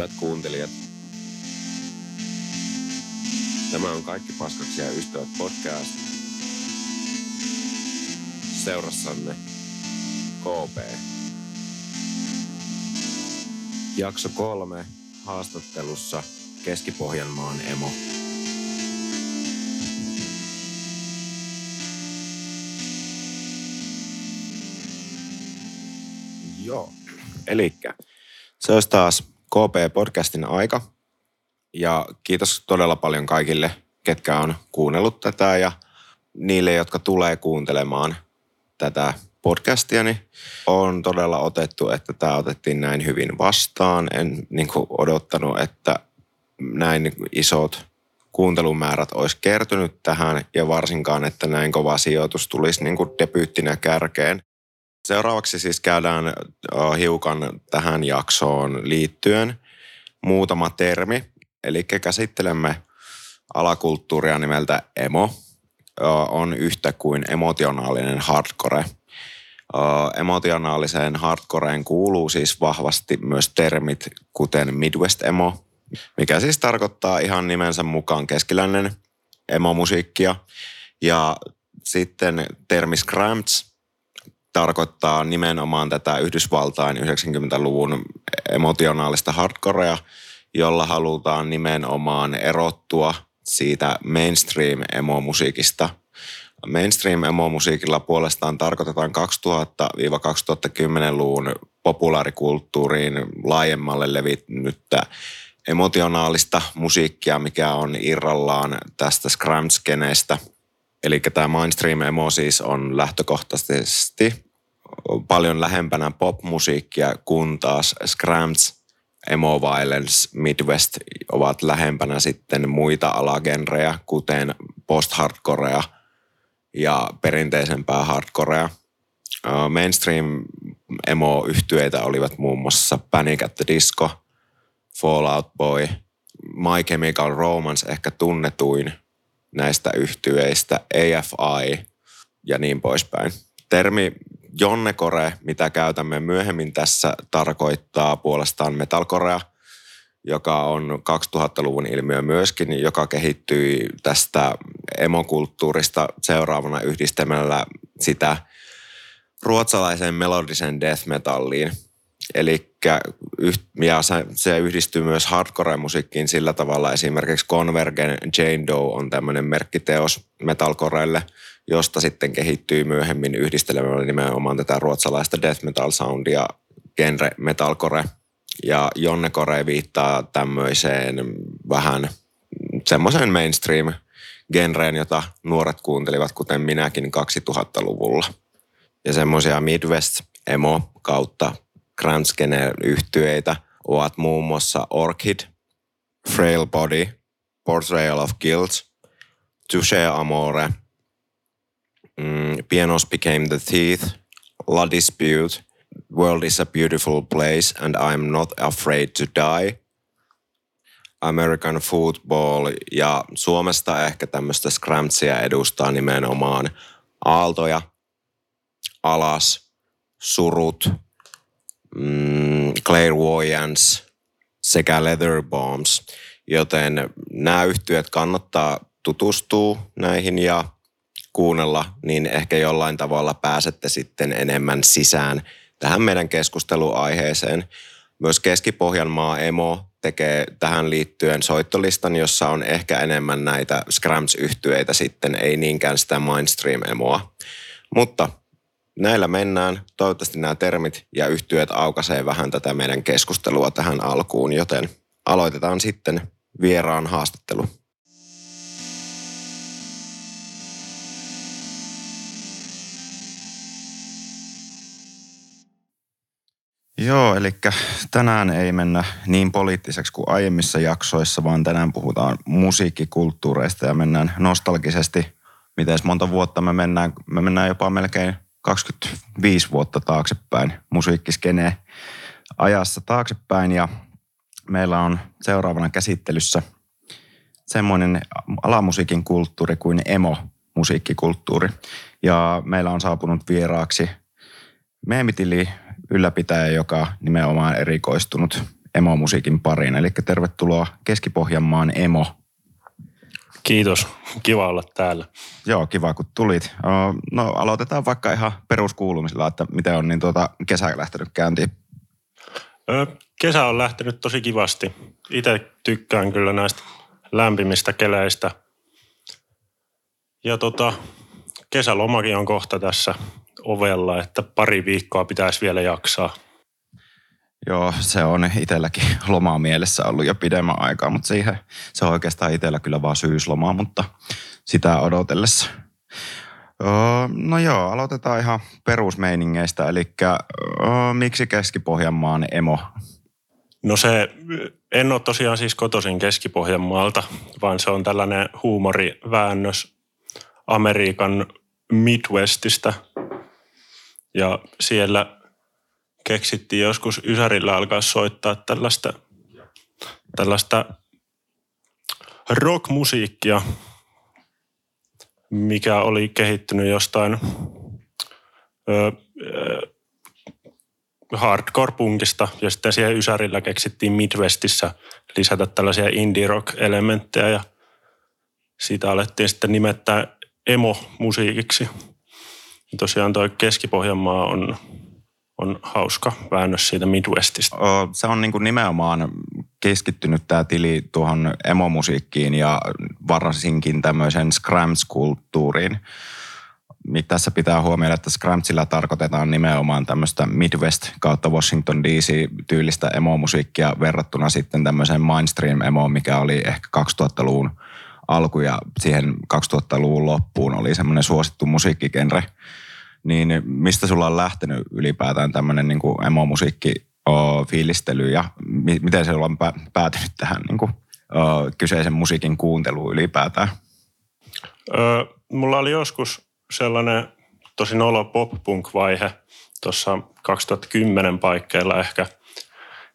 Hyvät kuuntelijat, tämä on Kaikki paskaksi ja ystävät podcast. Seurassanne KP. Jakso kolme haastattelussa Keski-Pohjanmaan emo. Joo, elikkä se olisi taas KP-podcastin aika. Ja kiitos todella paljon kaikille, ketkä on kuunnellut tätä ja niille, jotka tulee kuuntelemaan tätä podcastia, niin on todella otettu, että tämä otettiin näin hyvin vastaan. En niin kuin odottanut, että näin isot kuuntelumäärät olisi kertynyt tähän ja varsinkaan, että näin kova sijoitus tulisi niin kuin debyyttinä kärkeen. Seuraavaksi siis käydään hiukan tähän jaksoon liittyen muutama termi. Eli käsittelemme alakulttuuria nimeltä emo. On yhtä kuin emotionaalinen hardcore. Emotionaaliseen hardcoreen kuuluu siis vahvasti myös termit kuten Midwest emo, mikä siis tarkoittaa ihan nimensä mukaan keskilännen emo-musiikkia. Ja sitten termi scramps tarkoittaa nimenomaan tätä Yhdysvaltain 90-luvun emotionaalista hardcorea, jolla halutaan nimenomaan erottua siitä mainstream-emo-musiikista. Mainstream-emo-musiikilla puolestaan tarkoitetaan 2000-2010-luvun populaarikulttuuriin laajemmalle levinnyttä emotionaalista musiikkia, mikä on irrallaan tästä scram-skeneestä – Eli tämä mainstream emo siis on lähtökohtaisesti paljon lähempänä popmusiikkia, kun taas Scrams, Emo Violence, Midwest ovat lähempänä sitten muita alagenrejä, kuten post-hardcorea ja perinteisempää hardcorea. Mainstream emo-yhtyeitä olivat muun muassa Panic at the Disco, Fallout Boy, My Chemical Romance ehkä tunnetuin – näistä yhtyeistä, AFI ja niin poispäin. Termi Jonnecore, mitä käytämme myöhemmin tässä, tarkoittaa puolestaan metalcorea, joka on 2000-luvun ilmiö myöskin, joka kehittyi tästä emokulttuurista seuraavana yhdistämällä sitä ruotsalaiseen melodisen death metalliin – Eli ja se yhdistyy myös hardcore-musiikkiin sillä tavalla. Esimerkiksi Convergen Jane Doe on tämmöinen merkkiteos metalcorelle, josta sitten kehittyy myöhemmin yhdistelemällä nimenomaan tätä ruotsalaista death metal soundia genre metalcore. Ja Jonnecore viittaa tämmöiseen vähän semmoiseen mainstream genreen, jota nuoret kuuntelivat, kuten minäkin 2000-luvulla. Ja semmoisia Midwest emo kautta Grand yhtyeitä ovat muun muassa Orchid, Frail Body, Portrayal of Guilt, Touche Amore, mm, Pianos Became the Teeth, La Dispute, World is a Beautiful Place and I'm Not Afraid to Die, American Football ja Suomesta ehkä tämmöistä scramtsia edustaa nimenomaan Aaltoja, Alas, Surut, mm, Clairvoyance sekä Leather Bombs, joten nämä yhtiöt kannattaa tutustua näihin ja kuunnella, niin ehkä jollain tavalla pääsette sitten enemmän sisään tähän meidän keskusteluaiheeseen. Myös Keski-Pohjanmaa Emo tekee tähän liittyen soittolistan, jossa on ehkä enemmän näitä Scrams-yhtyeitä sitten, ei niinkään sitä Mindstream-emoa. Mutta näillä mennään. Toivottavasti nämä termit ja yhtyöt aukaisee vähän tätä meidän keskustelua tähän alkuun, joten aloitetaan sitten vieraan haastattelu. Joo, eli tänään ei mennä niin poliittiseksi kuin aiemmissa jaksoissa, vaan tänään puhutaan musiikkikulttuureista ja mennään nostalgisesti. Miten monta vuotta me mennään? Me mennään jopa melkein 25 vuotta taaksepäin musiikkiskeneen ajassa taaksepäin ja meillä on seuraavana käsittelyssä semmoinen alamusiikin kulttuuri kuin emo-musiikkikulttuuri. Ja meillä on saapunut vieraaksi meemitili ylläpitäjä, joka nimenomaan erikoistunut emomusiikin pariin. Eli tervetuloa Keski-Pohjanmaan emo. Kiitos, kiva olla täällä. Joo, kiva kun tulit. No aloitetaan vaikka ihan peruskuulumisella, että miten on niin tuota kesä lähtenyt käyntiin? Kesä on lähtenyt tosi kivasti. Itse tykkään kyllä näistä lämpimistä keleistä. Ja tota, kesälomakin on kohta tässä ovella, että pari viikkoa pitäisi vielä jaksaa. Joo, se on itselläkin lomaa mielessä ollut jo pidemmän aikaa, mutta siihen, se on oikeastaan itsellä kyllä vaan syysloma, mutta sitä odotellessa. No joo, aloitetaan ihan perusmeiningeistä, eli miksi Keski-Pohjanmaan emo? No se, en ole tosiaan siis kotoisin Keski-Pohjanmaalta, vaan se on tällainen huumoriväännös Amerikan Midwestistä. Ja siellä keksittiin joskus Ysärillä alkaa soittaa tällaista, tällaista rockmusiikkia, mikä oli kehittynyt jostain ö, hardcore-punkista ja sitten siihen Ysärillä keksittiin Midwestissä lisätä tällaisia indie-rock-elementtejä ja siitä alettiin sitten nimettää emo-musiikiksi. Ja tosiaan toi Keski-Pohjanmaa on on hauska väännös siitä Midwestistä. Se on niin kuin nimenomaan keskittynyt tämä tili tuohon emomusiikkiin ja varsinkin tämmöisen scrams-kulttuuriin. Tässä pitää huomioida, että scramsilla tarkoitetaan nimenomaan tämmöistä Midwest kautta Washington DC-tyylistä emomusiikkia verrattuna sitten tämmöiseen mainstream emoon, mikä oli ehkä 2000-luvun alku ja siihen 2000-luvun loppuun oli semmoinen suosittu musiikkigenre – niin mistä sulla on lähtenyt ylipäätään tämmöinen niin kuin emomusiikki fiilistely ja mi- miten se on päätynyt tähän niin kuin, o, kyseisen musiikin kuunteluun ylipäätään? Öö, mulla oli joskus sellainen tosi nolo pop-punk-vaihe tuossa 2010 paikkeilla ehkä.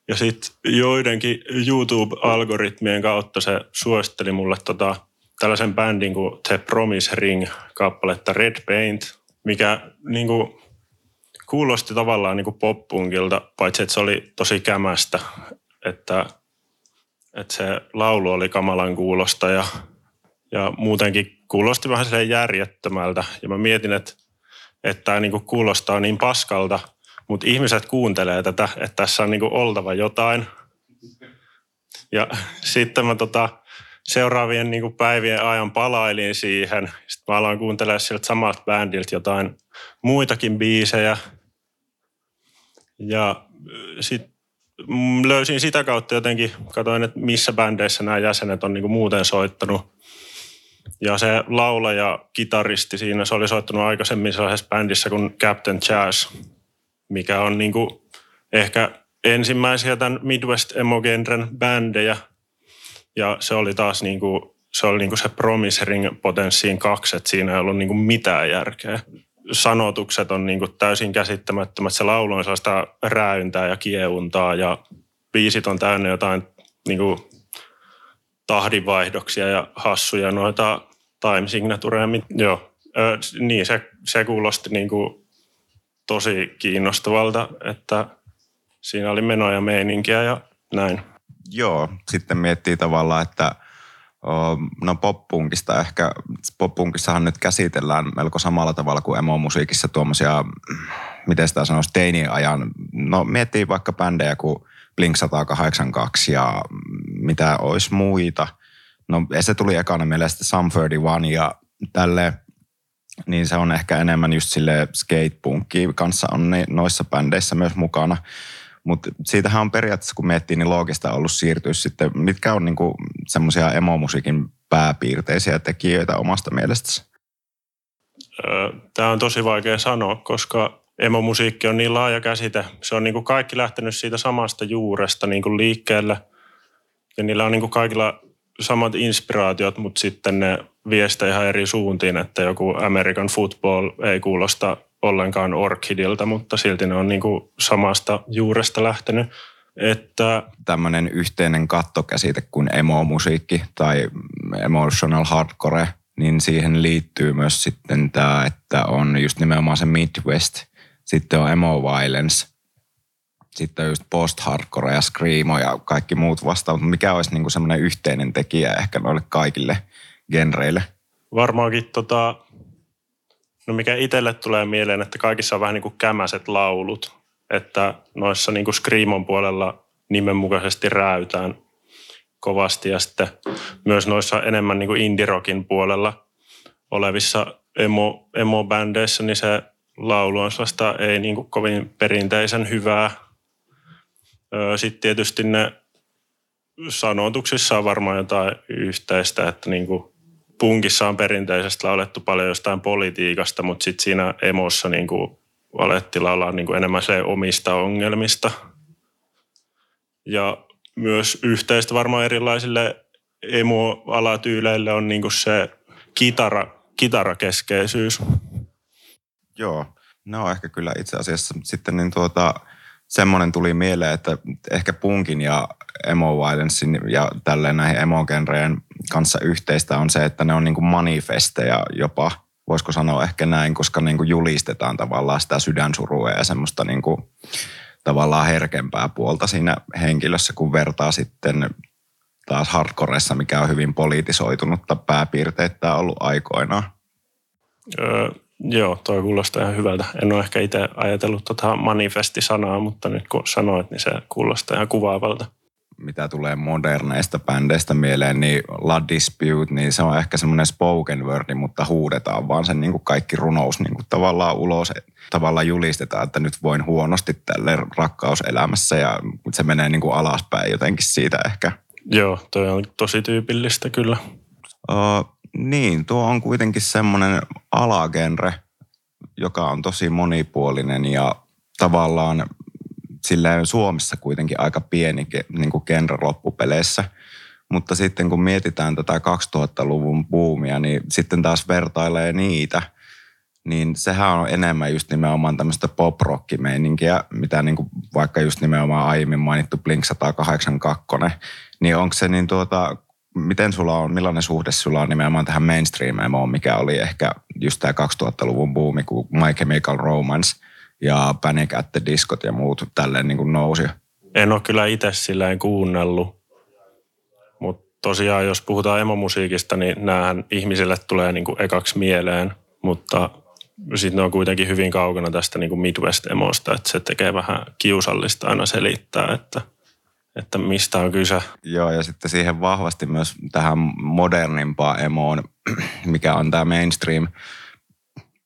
Ja sitten joidenkin YouTube-algoritmien kautta se suositteli mulle tota, tällaisen bändin kuin The Promise Ring kappaletta Red Paint mikä niin kuin, kuulosti tavallaan niin pop-punkilta, paitsi että se oli tosi kämästä, että, että se laulu oli kamalan kuulosta ja, ja muutenkin kuulosti vähän silleen järjettömältä. Ja mä mietin, että, että tämä niin kuulostaa niin paskalta, mutta ihmiset kuuntelee tätä, että tässä on niin oltava jotain. Ja sitten mä tota, seuraavien niin kuin päivien ajan palailin siihen. Sitten mä aloin kuuntelemaan sieltä samalta bändiltä jotain muitakin biisejä. Ja sitten löysin sitä kautta jotenkin, katsoin, että missä bändeissä nämä jäsenet on niin kuin muuten soittanut. Ja se laulaja, kitaristi siinä, se oli soittanut aikaisemmin sellaisessa bändissä kuin Captain Jazz, mikä on niin kuin ehkä ensimmäisiä tämän Midwest Emo-genren bändejä – ja se oli taas niin kuin, se oli niin kuin se Promise Ring potenssiin kaksi, että siinä ei ollut niin kuin mitään järkeä. Sanotukset on niin kuin täysin käsittämättömät. Se laulu on sellaista räyntää ja kieuntaa ja biisit on täynnä jotain niin kuin tahdinvaihdoksia ja hassuja noita time signatureja. Joo, ö, niin se, se kuulosti niin kuin tosi kiinnostavalta, että siinä oli menoja meininkiä ja näin. Joo, sitten miettii tavallaan, että no poppunkista ehkä, poppunkissahan nyt käsitellään melko samalla tavalla kuin emo-musiikissa tuommoisia, miten sitä sanoisi, teini-ajan, no miettii vaikka bändejä kuin Blink 182 ja mitä olisi muita. No se tuli ekana mieleen sitten Sum 31 ja tälle, niin se on ehkä enemmän just sille skatepunkki kanssa on noissa bändeissä myös mukana. Mutta siitähän on periaatteessa, kun miettii, niin loogista ollut siirtyä sitten. Mitkä on niinku semmoisia emomusiikin pääpiirteisiä tekijöitä omasta mielestäsi? Tämä on tosi vaikea sanoa, koska emomusiikki on niin laaja käsite. Se on niin kaikki lähtenyt siitä samasta juuresta niin liikkeelle. Ja niillä on niin kaikilla samat inspiraatiot, mutta sitten ne viestejä ihan eri suuntiin, että joku American football ei kuulosta ollenkaan orkidilta, mutta silti ne on niin kuin samasta juuresta lähtenyt. Että tämmöinen yhteinen kattokäsite kuin emo-musiikki tai emotional hardcore, niin siihen liittyy myös sitten tämä, että on just nimenomaan se Midwest, sitten on emo violence sitten just post-hardcore ja screamo ja kaikki muut vastaavat. Mikä olisi niin semmoinen yhteinen tekijä ehkä noille kaikille genreille? Varmaankin tota, no mikä itselle tulee mieleen, että kaikissa on vähän niin kuin kämäset laulut. Että noissa niin kuin screamon puolella nimenmukaisesti räytään kovasti ja sitten myös noissa enemmän niin kuin indie-rockin puolella olevissa emo, emo-bändeissä, niin se laulu on sellaista ei niin kuin kovin perinteisen hyvää. Sitten tietysti ne sanotuksissa on varmaan jotain yhteistä, että niin kuin punkissa on perinteisesti laulettu paljon jostain politiikasta, mutta sitten siinä emossa niin kuin alettiin laulaa niin kuin enemmän se omista ongelmista. Ja myös yhteistä varmaan erilaisille emo-alatyyleille on niin kuin se kitara, kitarakeskeisyys. Joo, no ehkä kyllä itse asiassa sitten niin tuota, semmoinen tuli mieleen, että ehkä punkin ja emo ja tälleen näihin emo kanssa yhteistä on se, että ne on niin kuin manifesteja jopa, voisiko sanoa ehkä näin, koska niin kuin julistetaan tavallaan sitä sydänsurua ja semmoista niin kuin tavallaan herkempää puolta siinä henkilössä, kun vertaa sitten taas hardcoreissa, mikä on hyvin poliitisoitunutta pääpiirteitä ollut aikoinaan. Öö, joo, toi kuulostaa ihan hyvältä. En ole ehkä itse ajatellut tota manifestisanaa, mutta nyt kun sanoit, niin se kuulostaa ihan kuvaavalta. Mitä tulee moderneista bändeistä mieleen, niin La Dispute, niin se on ehkä semmoinen spoken word, mutta huudetaan vaan sen niin kuin kaikki runous niin kuin tavallaan ulos. Tavallaan julistetaan, että nyt voin huonosti tälle rakkauselämässä ja se menee niin kuin alaspäin jotenkin siitä ehkä. Joo, toi on tosi tyypillistä kyllä. Uh, niin, tuo on kuitenkin semmoinen alagenre, joka on tosi monipuolinen ja tavallaan sillä Suomessa kuitenkin aika pieni niin kuin genre loppupeleissä. Mutta sitten kun mietitään tätä 2000-luvun buumia, niin sitten taas vertailee niitä, niin sehän on enemmän just nimenomaan tämmöistä pop mitä niin kuin vaikka just nimenomaan aiemmin mainittu Blink 182, niin onko se niin tuota, miten sulla on, millainen suhde sulla on nimenomaan tähän mainstream mikä oli ehkä just tämä 2000-luvun buumi, kun My Chemical Romance ja Panic at the Discot ja muut tälleen niin kuin nousi? En ole kyllä itse silleen kuunnellut, mutta tosiaan jos puhutaan emomusiikista, niin näähän ihmisille tulee niin kuin ekaksi mieleen, mutta sitten ne on kuitenkin hyvin kaukana tästä niin kuin Midwest-emosta, että se tekee vähän kiusallista aina selittää, että – että mistä on kyse. Joo, ja sitten siihen vahvasti myös tähän modernimpaan emoon, mikä on tämä mainstream,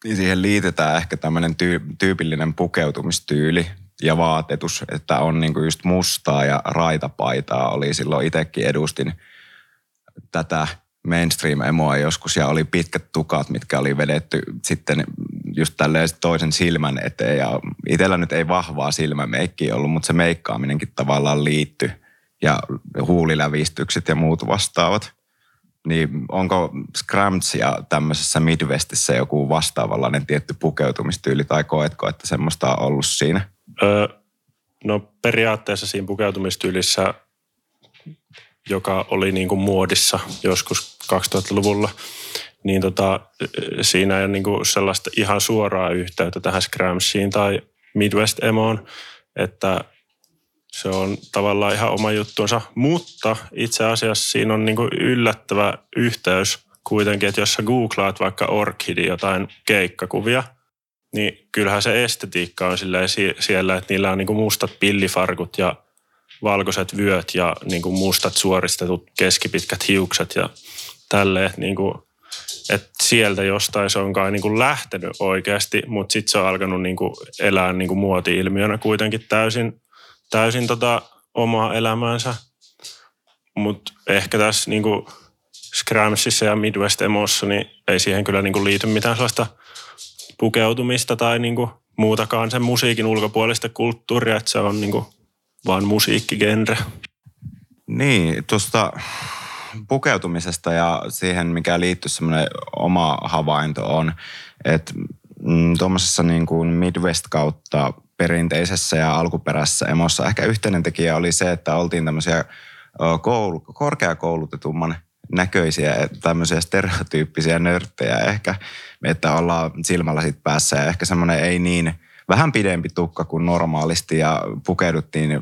niin siihen liitetään ehkä tämmöinen tyy- tyypillinen pukeutumistyyli ja vaatetus, että on niinku just mustaa ja raitapaitaa. Oli silloin itsekin edustin tätä mainstream-emoa joskus ja oli pitkät tukat, mitkä oli vedetty sitten just tälleen toisen silmän eteen. Ja itsellä nyt ei vahvaa silmämeikkiä ollut, mutta se meikkaaminenkin tavallaan liitty ja huulilävistykset ja muut vastaavat. Niin onko Scrams ja tämmöisessä Midwestissä joku vastaavanlainen tietty pukeutumistyyli tai koetko, että semmoista on ollut siinä? Öö, no periaatteessa siinä pukeutumistyylissä, joka oli niin kuin muodissa joskus 2000-luvulla, niin tota, siinä ei ole niin kuin sellaista ihan suoraa yhteyttä tähän Scramsiin tai Midwest Emoon, että se on tavallaan ihan oma juttunsa, mutta itse asiassa siinä on niin kuin yllättävä yhteys kuitenkin, että jos sä googlaat vaikka Orchidi jotain keikkakuvia, niin kyllähän se estetiikka on siellä, että niillä on niin kuin mustat pillifarkut ja valkoiset vyöt ja niin kuin mustat suoristetut keskipitkät hiukset ja tälleen, niin kuin että sieltä jostain se on kai niin kuin lähtenyt oikeasti, mutta sitten se on alkanut niin kuin elää niin kuin muoti-ilmiönä kuitenkin täysin, täysin tota omaa elämäänsä. Mutta ehkä tässä niin kuin Scramsissa ja Midwest Emossa, niin ei siihen kyllä niin kuin liity mitään sellaista pukeutumista tai niin kuin muutakaan sen musiikin ulkopuolista kulttuuria, että se on niin kuin vaan musiikkigenre. Niin, tuosta pukeutumisesta ja siihen, mikä liittyy semmoinen oma havainto on, että mm, tuommoisessa niin kuin Midwest kautta perinteisessä ja alkuperäisessä emossa ehkä yhteinen tekijä oli se, että oltiin tämmöisiä koulu, korkeakoulutetumman näköisiä tämmöisiä stereotyyppisiä nörttejä ehkä, että ollaan silmällä sit päässä ja ehkä semmoinen ei niin vähän pidempi tukka kuin normaalisti ja pukeuduttiin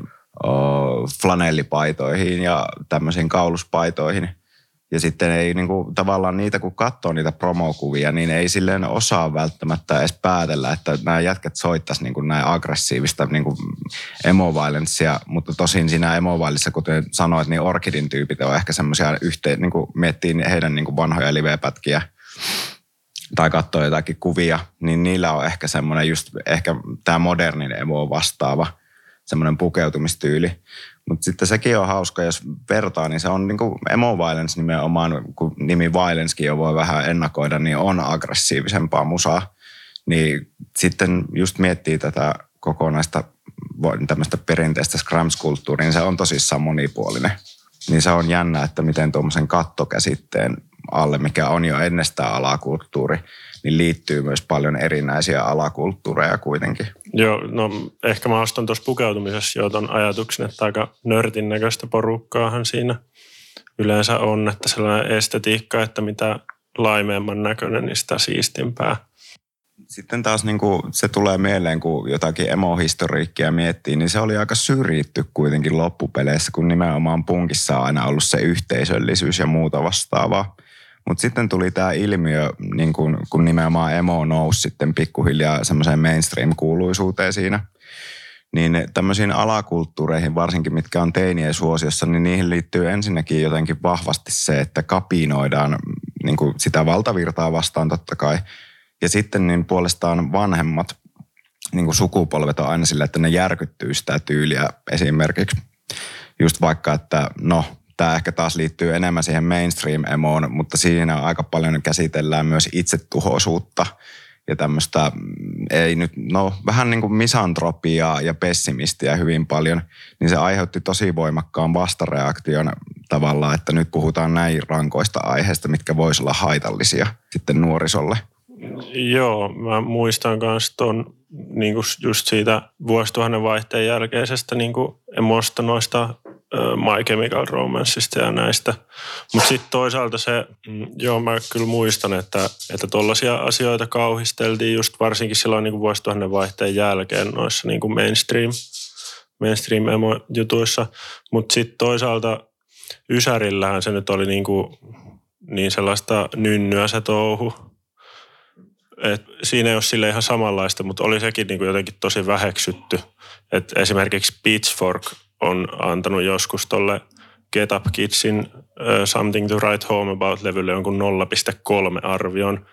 flanellipaitoihin ja tämmöisiin kauluspaitoihin. Ja sitten ei niin kuin, tavallaan niitä, kun katsoo niitä promokuvia, niin ei silleen osaa välttämättä edes päätellä, että nämä jätkät soittaisi niin kuin näin aggressiivista niin kuin emo mutta tosin siinä emo kuten sanoit, niin Orkidin tyypit on ehkä semmoisia yhteen, niin kuin miettii heidän niin kuin vanhoja livepätkiä tai katsoo jotakin kuvia, niin niillä on ehkä semmoinen just ehkä tämä modernin emo vastaava semmoinen pukeutumistyyli. Mutta sitten sekin on hauska, jos vertaa, niin se on niin kuin emo violence nimenomaan, kun nimi violencekin jo voi vähän ennakoida, niin on aggressiivisempaa musaa. Niin sitten just miettii tätä kokonaista tämmöistä perinteistä scrams-kulttuuria, niin se on tosissaan monipuolinen. Niin se on jännä, että miten tuommoisen kattokäsitteen alle, mikä on jo ennestään alakulttuuri, niin liittyy myös paljon erinäisiä alakulttuureja kuitenkin. Joo, no ehkä mä ostan tuossa pukeutumisessa jo ton ajatuksen, että aika nörtin näköistä porukkaahan siinä yleensä on, että sellainen estetiikka, että mitä laimeemman näköinen, niin sitä siistimpää. Sitten taas niin kuin se tulee mieleen, kun jotakin emohistoriikkia miettii, niin se oli aika syrjitty kuitenkin loppupeleissä, kun nimenomaan punkissa on aina ollut se yhteisöllisyys ja muuta vastaavaa. Mutta sitten tuli tämä ilmiö, niin kun, kun nimenomaan emo nousi sitten pikkuhiljaa semmoiseen mainstream-kuuluisuuteen siinä. Niin tämmöisiin alakulttuureihin, varsinkin mitkä on teinien suosiossa, niin niihin liittyy ensinnäkin jotenkin vahvasti se, että kapinoidaan niin kuin sitä valtavirtaa vastaan totta kai. Ja sitten niin puolestaan vanhemmat niin kuin sukupolvet on aina sillä, että ne järkyttyy sitä tyyliä esimerkiksi. Just vaikka, että no tämä ehkä taas liittyy enemmän siihen mainstream-emoon, mutta siinä aika paljon käsitellään myös itsetuhoisuutta ja tämmöistä, mm, ei nyt, no vähän niin kuin misantropiaa ja pessimistiä hyvin paljon, niin se aiheutti tosi voimakkaan vastareaktion tavallaan, että nyt puhutaan näin rankoista aiheista, mitkä voisivat olla haitallisia sitten nuorisolle. Joo, mä muistan myös tuon niin just siitä vuosituhannen vaihteen jälkeisestä niin emosta noista My Chemical Romanceista ja näistä. Mutta sitten toisaalta se, mm, joo mä kyllä muistan, että että tollaisia asioita kauhisteltiin just varsinkin silloin niin kuin vuosituhannen vaihteen jälkeen noissa niin kuin mainstream, mainstream emo-jutuissa. Mutta sitten toisaalta Ysärillähän se nyt oli niin, kuin, niin sellaista nynnyä se touhu. Et siinä ei ole sille ihan samanlaista, mutta oli sekin niin kuin jotenkin tosi väheksytty. Et esimerkiksi Pitchfork on antanut joskus tuolle Get Up Kidsin Something to Write Home About-levylle jonkun 0,3 arvion.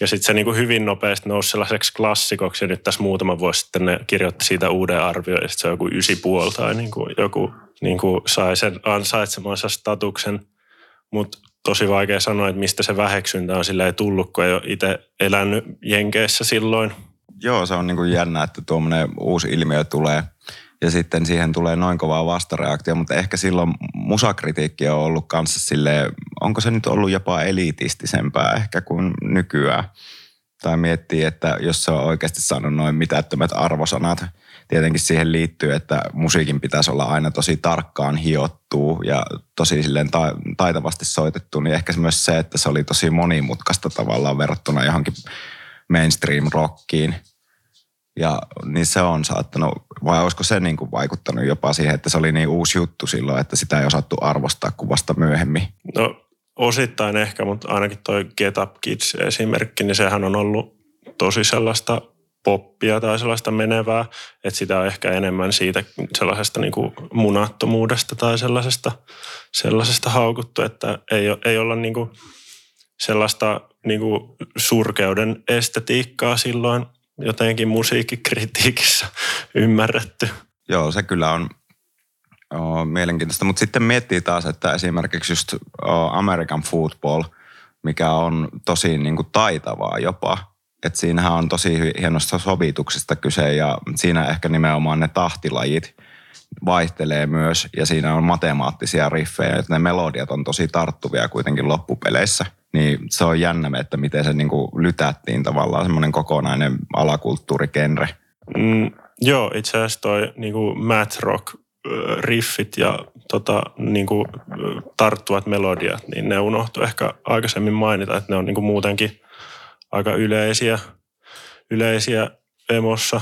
Ja sitten se niin kuin hyvin nopeasti nousi sellaiseksi klassikoksi ja nyt tässä muutama vuosi sitten ne kirjoitti siitä uuden arvion ja sitten se on joku ysi puoli tai niin kuin joku niin kuin sai sen ansaitsemansa statuksen. Mutta tosi vaikea sanoa, että mistä se väheksyntä on sillä ei tullut, kun ei ole itse elänyt Jenkeissä silloin. Joo, se on niin kuin jännä, että tuommoinen uusi ilmiö tulee – ja sitten siihen tulee noin kovaa vastareaktio, mutta ehkä silloin musakritiikki on ollut kanssa sille, onko se nyt ollut jopa elitistisempää ehkä kuin nykyään. Tai miettii, että jos se on oikeasti saanut noin mitättömät arvosanat, tietenkin siihen liittyy, että musiikin pitäisi olla aina tosi tarkkaan hiottu ja tosi silleen ta- taitavasti soitettu, niin ehkä myös se, että se oli tosi monimutkaista tavallaan verrattuna johonkin mainstream rockiin – ja niin se on saattanut, vai olisiko se niin kuin vaikuttanut jopa siihen, että se oli niin uusi juttu silloin, että sitä ei osattu arvostaa kuin vasta myöhemmin? No osittain ehkä, mutta ainakin toi Get Up Kids esimerkki, niin sehän on ollut tosi sellaista poppia tai sellaista menevää, että sitä on ehkä enemmän siitä sellaisesta niin kuin munattomuudesta tai sellaisesta, sellaisesta haukuttu, että ei, ei olla niin kuin sellaista niin kuin surkeuden estetiikkaa silloin jotenkin musiikkikritiikissä ymmärretty. Joo, se kyllä on oh, mielenkiintoista. Mutta sitten miettii taas, että esimerkiksi just oh, American football, mikä on tosi niin kuin taitavaa jopa. Että siinähän on tosi hienosta sovituksesta kyse ja siinä ehkä nimenomaan ne tahtilajit vaihtelee myös ja siinä on matemaattisia riffejä, että ne melodiat on tosi tarttuvia kuitenkin loppupeleissä – niin se on jännä, että miten se niin kuin lytättiin tavallaan semmoinen kokonainen alakulttuurikenre. Mm, joo, itse asiassa toi niin kuin math rock riffit ja tota, niin kuin, tarttuvat melodiat, niin ne unohtu ehkä aikaisemmin mainita, että ne on niin kuin muutenkin aika yleisiä, yleisiä emossa.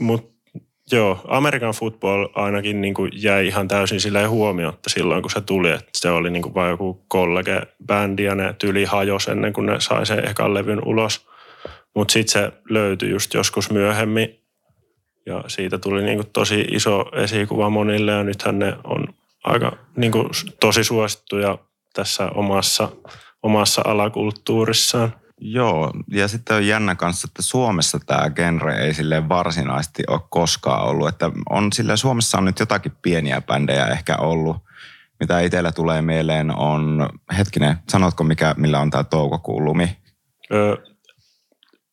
Mutta joo, American football ainakin niin kuin jäi ihan täysin silleen huomiotta silloin, kun se tuli. Että se oli niin kuin vain joku kollege-bändi ja ne tyli hajos ennen kuin ne sai sen ekan levyn ulos. Mutta sitten se löytyi just joskus myöhemmin ja siitä tuli niin kuin tosi iso esikuva monille ja nythän ne on aika niin kuin tosi suosittuja tässä omassa, omassa alakulttuurissaan. Joo, ja sitten on jännä kanssa, että Suomessa tämä genre ei sille varsinaisesti ole koskaan ollut. Että on sille Suomessa on nyt jotakin pieniä bändejä ehkä ollut. Mitä itsellä tulee mieleen on, hetkinen, sanotko mikä, millä on tämä toukokuun lumi? Ö,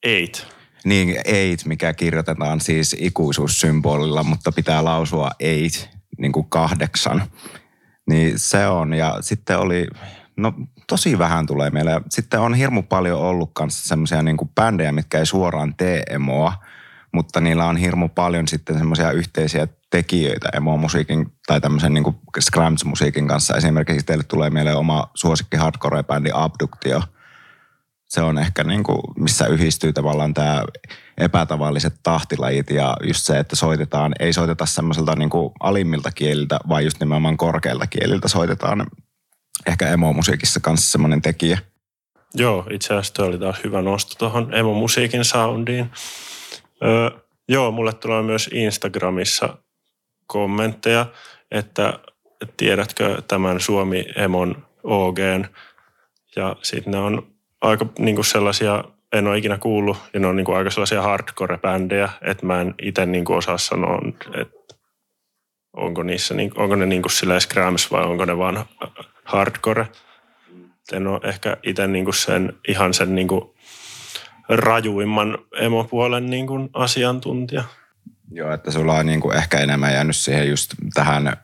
eight. Niin, eight, mikä kirjoitetaan siis ikuisuussymbolilla, mutta pitää lausua eight, niin kuin kahdeksan. Niin se on, ja sitten oli, no tosi vähän tulee mieleen. Sitten on hirmu paljon ollut kanssa semmoisia niin bändejä, mitkä ei suoraan tee emoa, mutta niillä on hirmu paljon sitten semmoisia yhteisiä tekijöitä emo-musiikin tai tämmöisen niin scrams-musiikin kanssa. Esimerkiksi teille tulee mieleen oma suosikki hardcore-bändi Abductio. Se on ehkä niin kuin, missä yhdistyy tavallaan tämä epätavalliset tahtilajit ja just se, että soitetaan, ei soiteta semmoiselta niin kuin alimmilta kieliltä, vaan just nimenomaan korkeilta kieliltä soitetaan ehkä emo-musiikissa kanssa semmoinen tekijä. Joo, itse asiassa oli taas hyvä nosto tuohon emo-musiikin soundiin. Öö, joo, mulle tulee myös Instagramissa kommentteja, että tiedätkö tämän Suomi Emon OGn. Ja sitten ne on aika niinku sellaisia, en ole ikinä kuullut, ja ne on niinku aika sellaisia hardcore-bändejä, että mä en itse niinku osaa sanoa, että onko, niissä, onko ne niinku Scrams vai onko ne vaan hardcore. En ole ehkä itse niinku sen, ihan sen niinku rajuimman emopuolen niinku asiantuntija. Joo, että sulla on niinku ehkä enemmän jäänyt siihen just tähän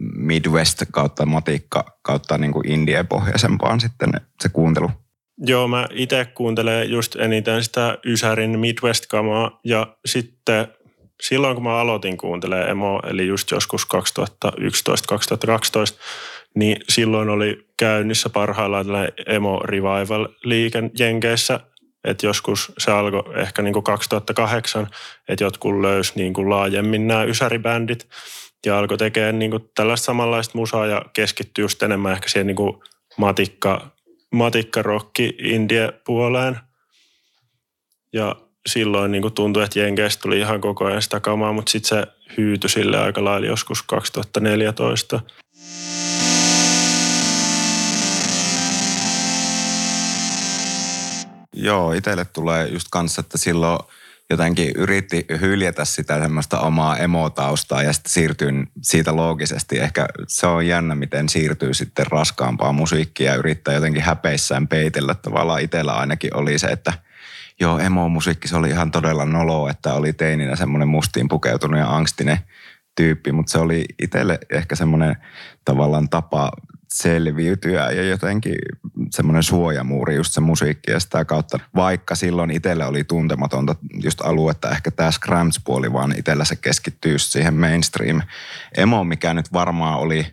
Midwest kautta matikka kautta niinku indie-pohjaisempaan sitten se kuuntelu. Joo, mä itse kuuntelen just eniten sitä Ysärin Midwest-kamaa ja sitten silloin kun mä aloitin kuuntelemaan emo, eli just joskus 2011-2012, niin silloin oli käynnissä parhaillaan tällainen emo revival liiken Jenkeissä, että joskus se alkoi ehkä niin kuin 2008, että jotkut löysi niin kuin laajemmin nämä ysäribändit ja alkoi tekemään niin kuin tällaista samanlaista musaa ja keskittyi just enemmän ehkä siihen niin kuin matikka, matikkarokki indie puoleen. Ja silloin niin kuin tuntui, että Jenkeistä tuli ihan koko ajan sitä kamaa, mutta sitten se hyytyi sille aika lailla joskus 2014. Joo, itselle tulee just kanssa, että silloin jotenkin yritti hyljätä sitä semmoista omaa emotaustaa ja sitten siirtyy siitä loogisesti. Ehkä se on jännä, miten siirtyy sitten raskaampaa musiikkia ja yrittää jotenkin häpeissään peitellä. Tavallaan itsellä ainakin oli se, että joo, emo-musiikki se oli ihan todella nolo, että oli teininä semmoinen mustiin pukeutunut ja angstinen tyyppi, mutta se oli itselle ehkä semmoinen tavallaan tapa selviytyä ja jotenkin semmoinen suojamuuri just se musiikki ja sitä kautta. Vaikka silloin itselle oli tuntematonta just aluetta, ehkä tämä Scrams-puoli, vaan itsellä se keskittyy siihen mainstream emo, mikä nyt varmaan oli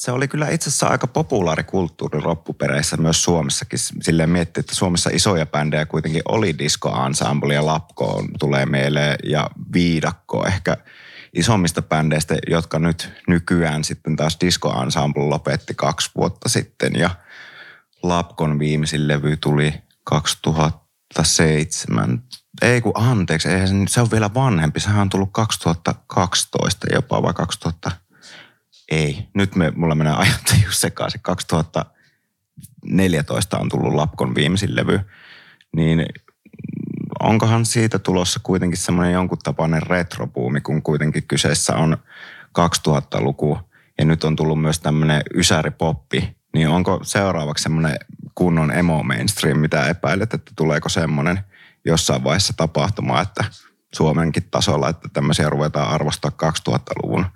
se oli kyllä itse asiassa aika populaari kulttuuri loppupereissä myös Suomessakin. Silleen miettii, että Suomessa isoja bändejä kuitenkin oli Disco Ensemble ja Lapko tulee mieleen ja Viidakko ehkä – isommista bändeistä, jotka nyt nykyään sitten taas Disco Ensemble lopetti kaksi vuotta sitten ja Lapkon viimeisin levy tuli 2007. Ei kun anteeksi, ei, se on vielä vanhempi. Sehän on tullut 2012 jopa vai 2000. Ei, nyt me, mulla menee ajat just sekaisin. 2014 on tullut Lapkon viimeisin levy. Niin onkohan siitä tulossa kuitenkin semmoinen jonkun tapainen retrobuumi, kun kuitenkin kyseessä on 2000-luku ja nyt on tullut myös tämmöinen ysäripoppi, niin onko seuraavaksi semmoinen kunnon emo mainstream, mitä epäilet, että tuleeko semmoinen jossain vaiheessa tapahtumaan, että Suomenkin tasolla, että tämmöisiä ruvetaan arvostaa 2000-luvun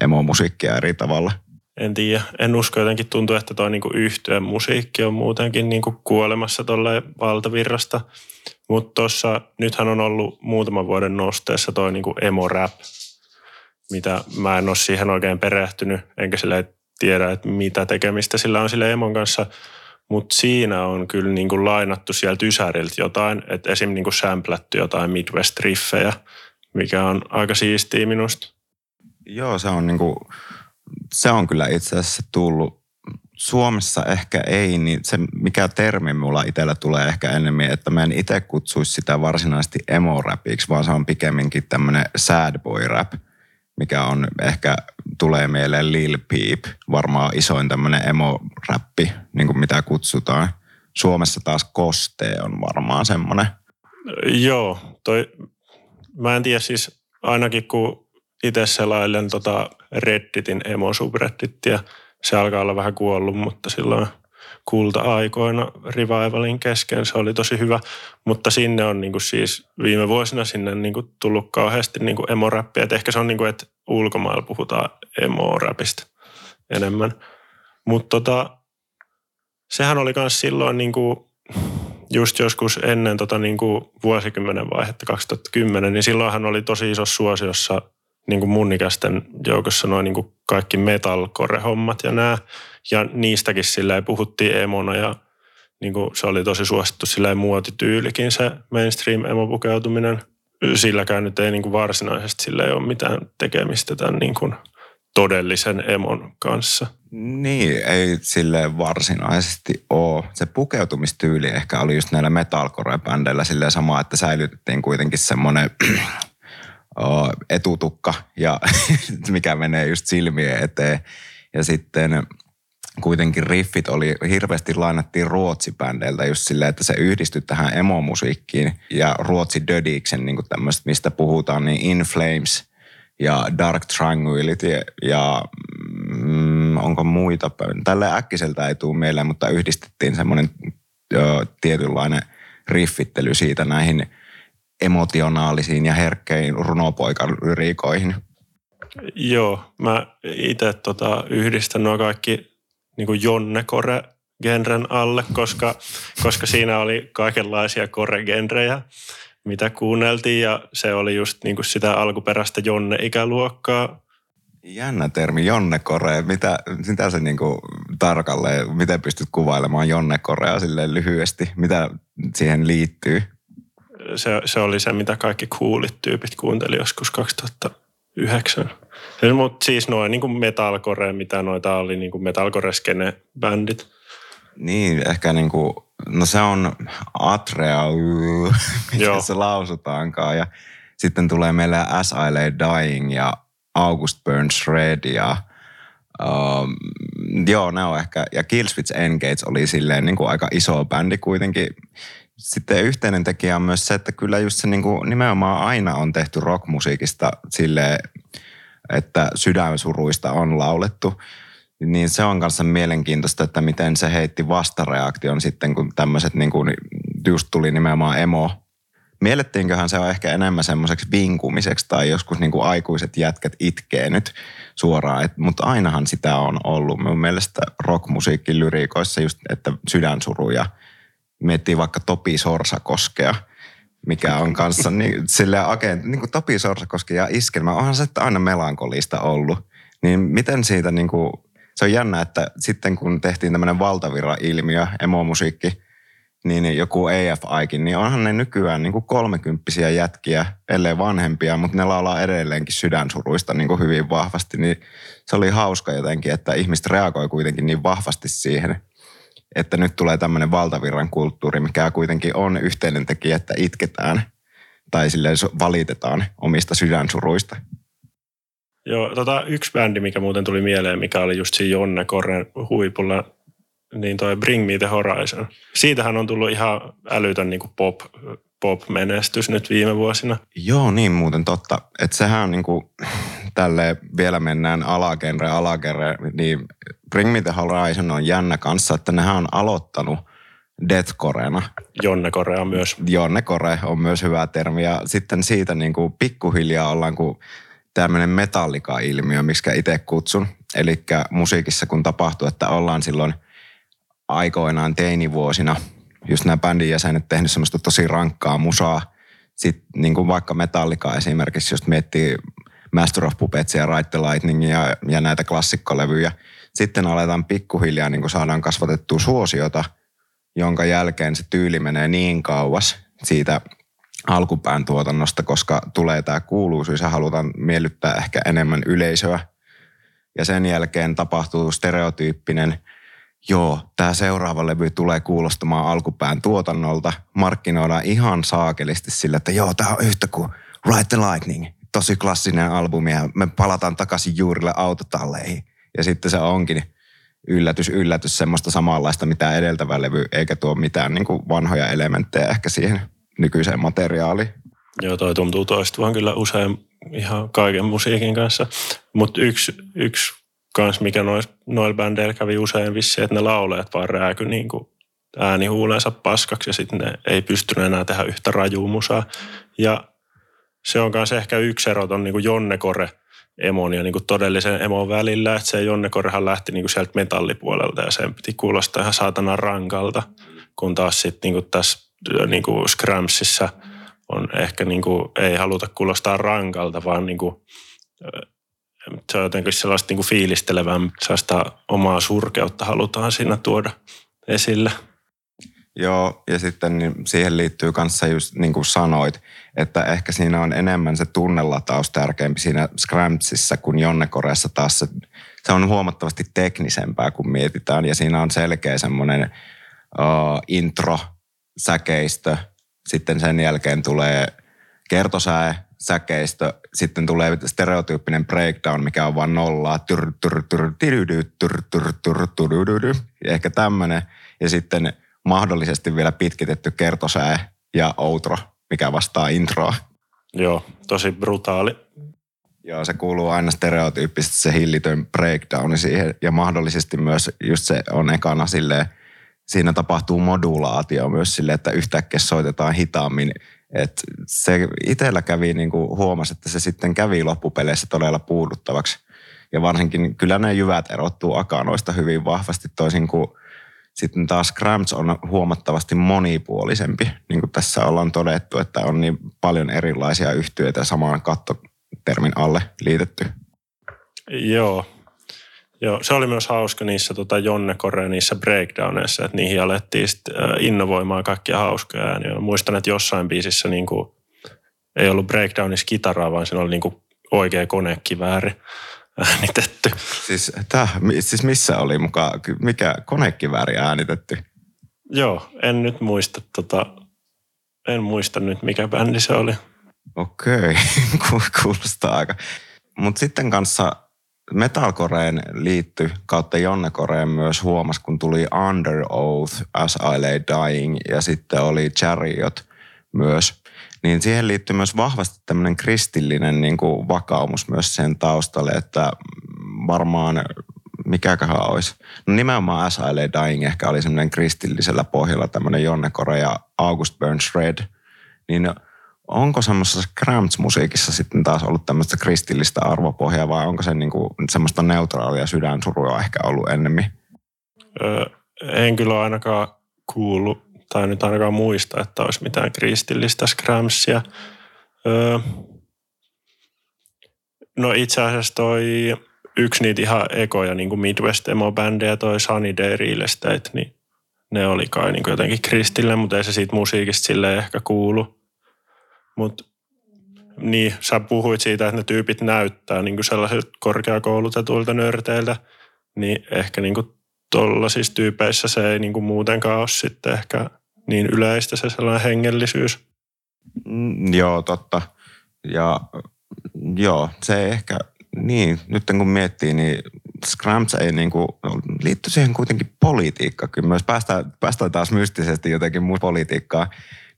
emo-musiikkia eri tavalla? En tiedä. En usko jotenkin tuntuu, että tuo niinku yhtyön musiikki on muutenkin niinku kuolemassa tuolle valtavirrasta. Mutta tuossa, nythän on ollut muutaman vuoden nosteessa toi niinku emo-rap, mitä mä en ole siihen oikein perehtynyt, enkä sille tiedä, että mitä tekemistä sillä on sille emon kanssa. mutta siinä on kyllä niin kuin lainattu sieltä Ysäriltä jotain, että esim. niin kuin samplätty jotain Midwest-riffejä, mikä on aika siistiä minusta. Joo, se on, niin kuin, se on kyllä itse asiassa tullut. Suomessa ehkä ei, niin se mikä termi mulla itsellä tulee ehkä enemmän, että mä en itse kutsuisi sitä varsinaisesti emo-rapiksi, vaan se on pikemminkin tämmöinen sad boy rap, mikä on ehkä tulee mieleen Lil Peep, varmaan isoin tämmöinen emo-räppi, niin kuin mitä kutsutaan. Suomessa taas Koste on varmaan semmoinen. Joo, toi, mä en tiedä siis ainakin kun itse selailen tota Redditin emo subreddittiä, se alkaa olla vähän kuollut, mutta silloin kulta-aikoina Revivalin kesken se oli tosi hyvä, mutta sinne on niinku siis viime vuosina sinne niinku tullut kauheasti niinku emo-räppiä, että ehkä se on niinku, että ulkomailla puhutaan emo-räpistä enemmän. Mutta tota, sehän oli myös silloin niinku, just joskus ennen tota niinku vuosikymmenen vaihetta 2010, niin silloinhan oli tosi iso suosiossa niin kuin mun ikäisten joukossa noin niin kuin kaikki metalcore-hommat ja nämä. Ja niistäkin silleen puhuttiin emona ja niin kuin se oli tosi suosittu silleen muotityylikin se mainstream emopukeutuminen. Silläkään nyt ei niin kuin varsinaisesti sille ole mitään tekemistä tämän niin kuin todellisen emon kanssa. Niin, ei sille varsinaisesti ole. Se pukeutumistyyli ehkä oli just näillä metalcore-bändeillä sama, että säilytettiin kuitenkin semmoinen etutukka ja mikä menee just silmien eteen. Ja sitten kuitenkin riffit oli, hirveästi lainattiin ruotsibändeiltä just silleen, että se yhdistyi tähän emomusiikkiin ja ruotsi dödiksen niin tämmöistä, mistä puhutaan, niin In Flames ja Dark Triangulit ja, mm, onko muita. Tällä äkkiseltä ei tule mieleen, mutta yhdistettiin semmoinen ö, tietynlainen riffittely siitä näihin – emotionaalisiin ja herkkein runopoikalyriikoihin. Joo, mä itse tota, yhdistän nuo kaikki niin kuin Jonne Kore genren alle, koska, koska siinä oli kaikenlaisia kore-genrejä, mitä kuunneltiin ja se oli just niin kuin sitä alkuperäistä Jonne-ikäluokkaa. Jännä termi, Jonne Kore. Mitä, mitä se niin kuin tarkalleen, miten pystyt kuvailemaan Jonne Korea lyhyesti? Mitä siihen liittyy? Se, se oli se, mitä kaikki coolit tyypit kuunteli joskus 2009. Mutta siis noin niin kuin metalcore, mitä noita oli, niin kuin metalcore-skene-bändit. Niin, ehkä niin kuin, no se on Atrea, miten se lausutaankaan. Ja sitten tulee meille As I Lay Dying ja August Burns Red ja um, joo, ne on ehkä, ja Killswitch Engage oli silleen niin kuin aika iso bändi kuitenkin sitten yhteinen tekijä on myös se, että kyllä just se niin kuin nimenomaan aina on tehty rockmusiikista sille, että sydänsuruista on laulettu. Niin se on kanssa mielenkiintoista, että miten se heitti vastareaktion sitten, kun tämmöiset niin kuin just tuli nimenomaan emo. Miellettiinköhän se on ehkä enemmän semmoiseksi vinkumiseksi tai joskus niin kuin aikuiset jätkät itkee nyt suoraan, Et, mutta ainahan sitä on ollut. Mun mielestä rockmusiikki lyriikoissa just, että sydänsuruja – miettii vaikka Topi Sorsakoskea, mikä on kanssa niin, silleen agent, niin kuin Topi Sorsakoski ja iskelmä, onhan se aina melankolista ollut. Niin miten siitä niin kuin, se on jännä, että sitten kun tehtiin tämmöinen valtavira-ilmiö, emomusiikki, niin joku AFIkin, niin onhan ne nykyään niin kuin kolmekymppisiä jätkiä, ellei vanhempia, mutta ne laulaa edelleenkin sydänsuruista niin kuin hyvin vahvasti. Niin se oli hauska jotenkin, että ihmiset reagoi kuitenkin niin vahvasti siihen – että nyt tulee tämmöinen valtavirran kulttuuri, mikä kuitenkin on yhteinen tekijä, että itketään tai silleen valitetaan omista sydänsuruista. Joo, tota, yksi bändi, mikä muuten tuli mieleen, mikä oli just siinä Jonne Korren huipulla, niin toi Bring Me The Horizon. Siitähän on tullut ihan älytön niin pop, pop-menestys nyt viime vuosina. Joo, niin muuten totta. Että sehän on niin kuin, tälle vielä mennään alagenre, alagenre, niin Bring Me The Horizon on jännä kanssa, että nehän on aloittanut deathcorena. Jonne Korea myös. Jonne Kore on myös hyvä termi. Ja sitten siitä niin kuin pikkuhiljaa ollaan kuin tämmöinen metallika-ilmiö, miksi itse kutsun. Eli musiikissa kun tapahtuu, että ollaan silloin aikoinaan teinivuosina, just nämä bändin jäsenet tehnyt semmoista tosi rankkaa musaa. Sitten niin kuin vaikka metallika esimerkiksi, jos miettii Master of Puppets ja Ride the Lightning ja, ja näitä klassikkolevyjä – sitten aletaan pikkuhiljaa niin kuin saadaan kasvatettua suosiota, jonka jälkeen se tyyli menee niin kauas siitä alkupään tuotannosta, koska tulee tämä kuuluisuus ja halutaan miellyttää ehkä enemmän yleisöä. Ja sen jälkeen tapahtuu stereotyyppinen, joo, tämä seuraava levy tulee kuulostamaan alkupään tuotannolta. Markkinoidaan ihan saakelisti sillä, että joo, tämä on yhtä kuin Ride the Lightning. Tosi klassinen albumi ja me palataan takaisin juurille autotalleihin. Ja sitten se onkin yllätys, yllätys, semmoista samanlaista mitä edeltävä levy, eikä tuo mitään niin kuin vanhoja elementtejä ehkä siihen nykyiseen materiaaliin. Joo, toi tuntuu toistuvan kyllä usein ihan kaiken musiikin kanssa. Mutta yksi, yksi kans, mikä nois, noilla bändeillä kävi usein vissi, että ne laulajat vaan rääky niin kuin äänihuuleensa paskaksi ja sitten ne ei pystynyt enää tehdä yhtä rajuu musaa. Ja se on myös ehkä yksi ero ton niin Jonne Kore emon ja niin kuin todellisen emon välillä, että se Jonne Korehan lähti niin kuin sieltä metallipuolelta ja sen piti kuulostaa ihan saatana rankalta, kun taas sitten niin tässä niin kuin Scramsissa on ehkä niin kuin, ei haluta kuulostaa rankalta, vaan niin kuin, se on jotenkin sellaista niin kuin fiilistelevämpää, sellaista omaa surkeutta halutaan siinä tuoda esille. Joo, ja sitten niin siihen liittyy kanssa just niin kuin sanoit, että ehkä siinä on enemmän se tunnelataus tärkeämpi siinä Scramsissa kuin Jonnekoreassa taas se, se on huomattavasti teknisempää, kun mietitään, ja siinä on selkeä semmoinen uh, intro, säkeistö, sitten sen jälkeen tulee kertosää, säkeistö, sitten tulee stereotyyppinen breakdown, mikä on vain nollaa, ehkä tämmöinen, ja sitten mahdollisesti vielä pitkitetty kertosää ja outro, mikä vastaa introa. Joo, tosi brutaali. Joo, se kuuluu aina stereotyyppisesti se hillitön breakdowni siihen, ja mahdollisesti myös just se on ekana silleen, siinä tapahtuu modulaatio myös sille, että yhtäkkiä soitetaan hitaammin et se itsellä kävi, niin kuin huomasi, että se sitten kävi loppupeleissä todella puuduttavaksi. Ja varsinkin kyllä ne jyvät erottuu akanoista hyvin vahvasti toisin kuin sitten taas Cramps on huomattavasti monipuolisempi. Niin kuin tässä ollaan todettu, että on niin paljon erilaisia yhtiöitä samaan kattotermin alle liitetty. Joo, Joo, se oli myös hauska niissä tota Jonne Kore niissä breakdowneissa, että niihin alettiin sit, innovoimaan kaikkia hauskoja ääniä. Muistan, että jossain biisissä niin kuin, ei ollut breakdownissa kitaraa, vaan siinä oli niin kuin oikea konekivääri äänitetty. Siis, täh, siis missä oli mukaan, mikä konekivääri äänitetty? Joo, en nyt muista tota, en muista nyt mikä bändi se oli. Okei, kuulostaa aika. Mutta sitten kanssa Metalcoreen liitty kautta Jonnekoreen myös huomas, kun tuli Under Oath, As I Lay Dying ja sitten oli Chariot myös. Niin siihen liittyy myös vahvasti tämmöinen kristillinen niin kuin vakaumus myös sen taustalle, että varmaan mikäköhän olisi. No nimenomaan As I Lay Dying ehkä oli semmoinen kristillisellä pohjalla tämmöinen Jonnekore ja August Burns Red. Niin onko semmoisessa Cramps-musiikissa sitten taas ollut tämmöistä kristillistä arvopohjaa vai onko se niinku semmoista neutraalia sydänsurua ehkä ollut ennemmin? Öö, en kyllä ainakaan kuullut tai nyt ainakaan muista, että olisi mitään kristillistä Scramsia. Öö, no itse asiassa toi yksi niitä ihan ekoja niin kuin Midwest emo-bändejä, toi Sunny Day Real Estate, niin ne oli kai niin kuin jotenkin kristille, mutta ei se siitä musiikista sille ehkä kuulu. Mutta niin, sä puhuit siitä, että ne tyypit näyttää niin sellaisilta korkeakoulutetuilta nörteiltä, niin ehkä niin tuollaisissa tyypeissä se ei niin kuin muutenkaan ole sitten ehkä niin yleistä se sellainen hengellisyys. Mm, joo, totta. Ja joo, se ehkä, niin, nyt kun miettii, niin Scrams ei niin kuin, liitty siihen kuitenkin politiikka. Kyllä myös päästään, päästään taas mystisesti jotenkin muu politiikkaa,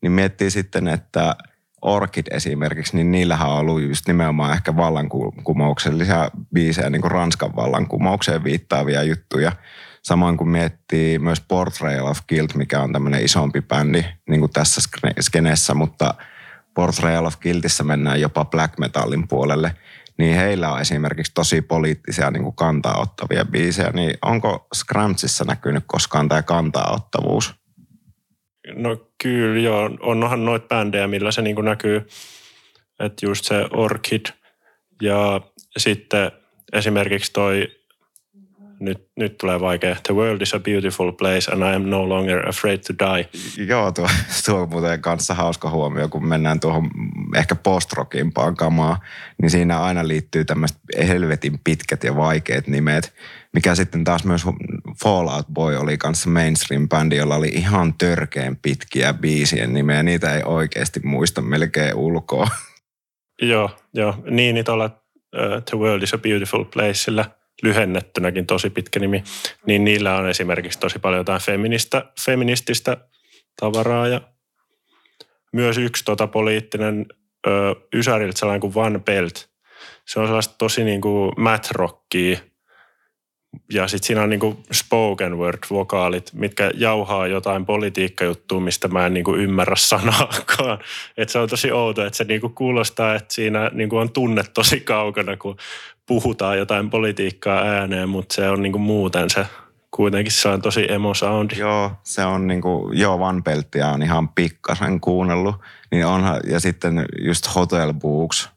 niin miettii sitten, että – Orchid esimerkiksi, niin niillähän on ollut just nimenomaan ehkä vallankumouksellisia biisejä, niin kuin Ranskan vallankumoukseen viittaavia juttuja. Samoin kuin miettii myös Portrayal of Guilt, mikä on tämmöinen isompi bändi niin kuin tässä skeneessä, mutta Portrayal of Guiltissä mennään jopa black metalin puolelle, niin heillä on esimerkiksi tosi poliittisia niin kuin kantaa-ottavia biisejä, niin onko Scramsissa näkynyt koskaan tämä kantaa-ottavuus? No kyllä joo, onhan noita bändejä, millä se niin näkyy, että just se Orchid ja sitten esimerkiksi toi nyt, nyt tulee vaikea. The world is a beautiful place and I am no longer afraid to die. Joo, tuo, tuo on muuten kanssa hauska huomio, kun mennään tuohon ehkä post-rockimpaan kamaa, niin siinä aina liittyy tämmöiset helvetin pitkät ja vaikeat nimet, mikä sitten taas myös Fallout Boy oli kanssa mainstream-bändi, jolla oli ihan törkeen pitkiä biisien nimeä. Niitä ei oikeasti muista melkein ulkoa. Joo, joo. Niin, niin tuolla uh, The World is a Beautiful Place, sillä lyhennettynäkin tosi pitkä nimi, niin niillä on esimerkiksi tosi paljon jotain feministä, feminististä tavaraa ja myös yksi tota poliittinen ö, ysäriltä sellainen kuin Van Belt. Se on sellaista tosi niin kuin math rockia, ja sitten siinä on niinku spoken word-vokaalit, mitkä jauhaa jotain politiikkajuttua, mistä mä en niinku ymmärrä sanaakaan. Et se on tosi outo, että se niinku kuulostaa, että siinä niinku on tunne tosi kaukana, kun puhutaan jotain politiikkaa ääneen, mutta se on niinku muuten se kuitenkin se on tosi emo sound. Joo, se on niinku, joo, Van Pelttiä on ihan pikkasen kuunnellut. Niin onhan, ja sitten just Hotel Books –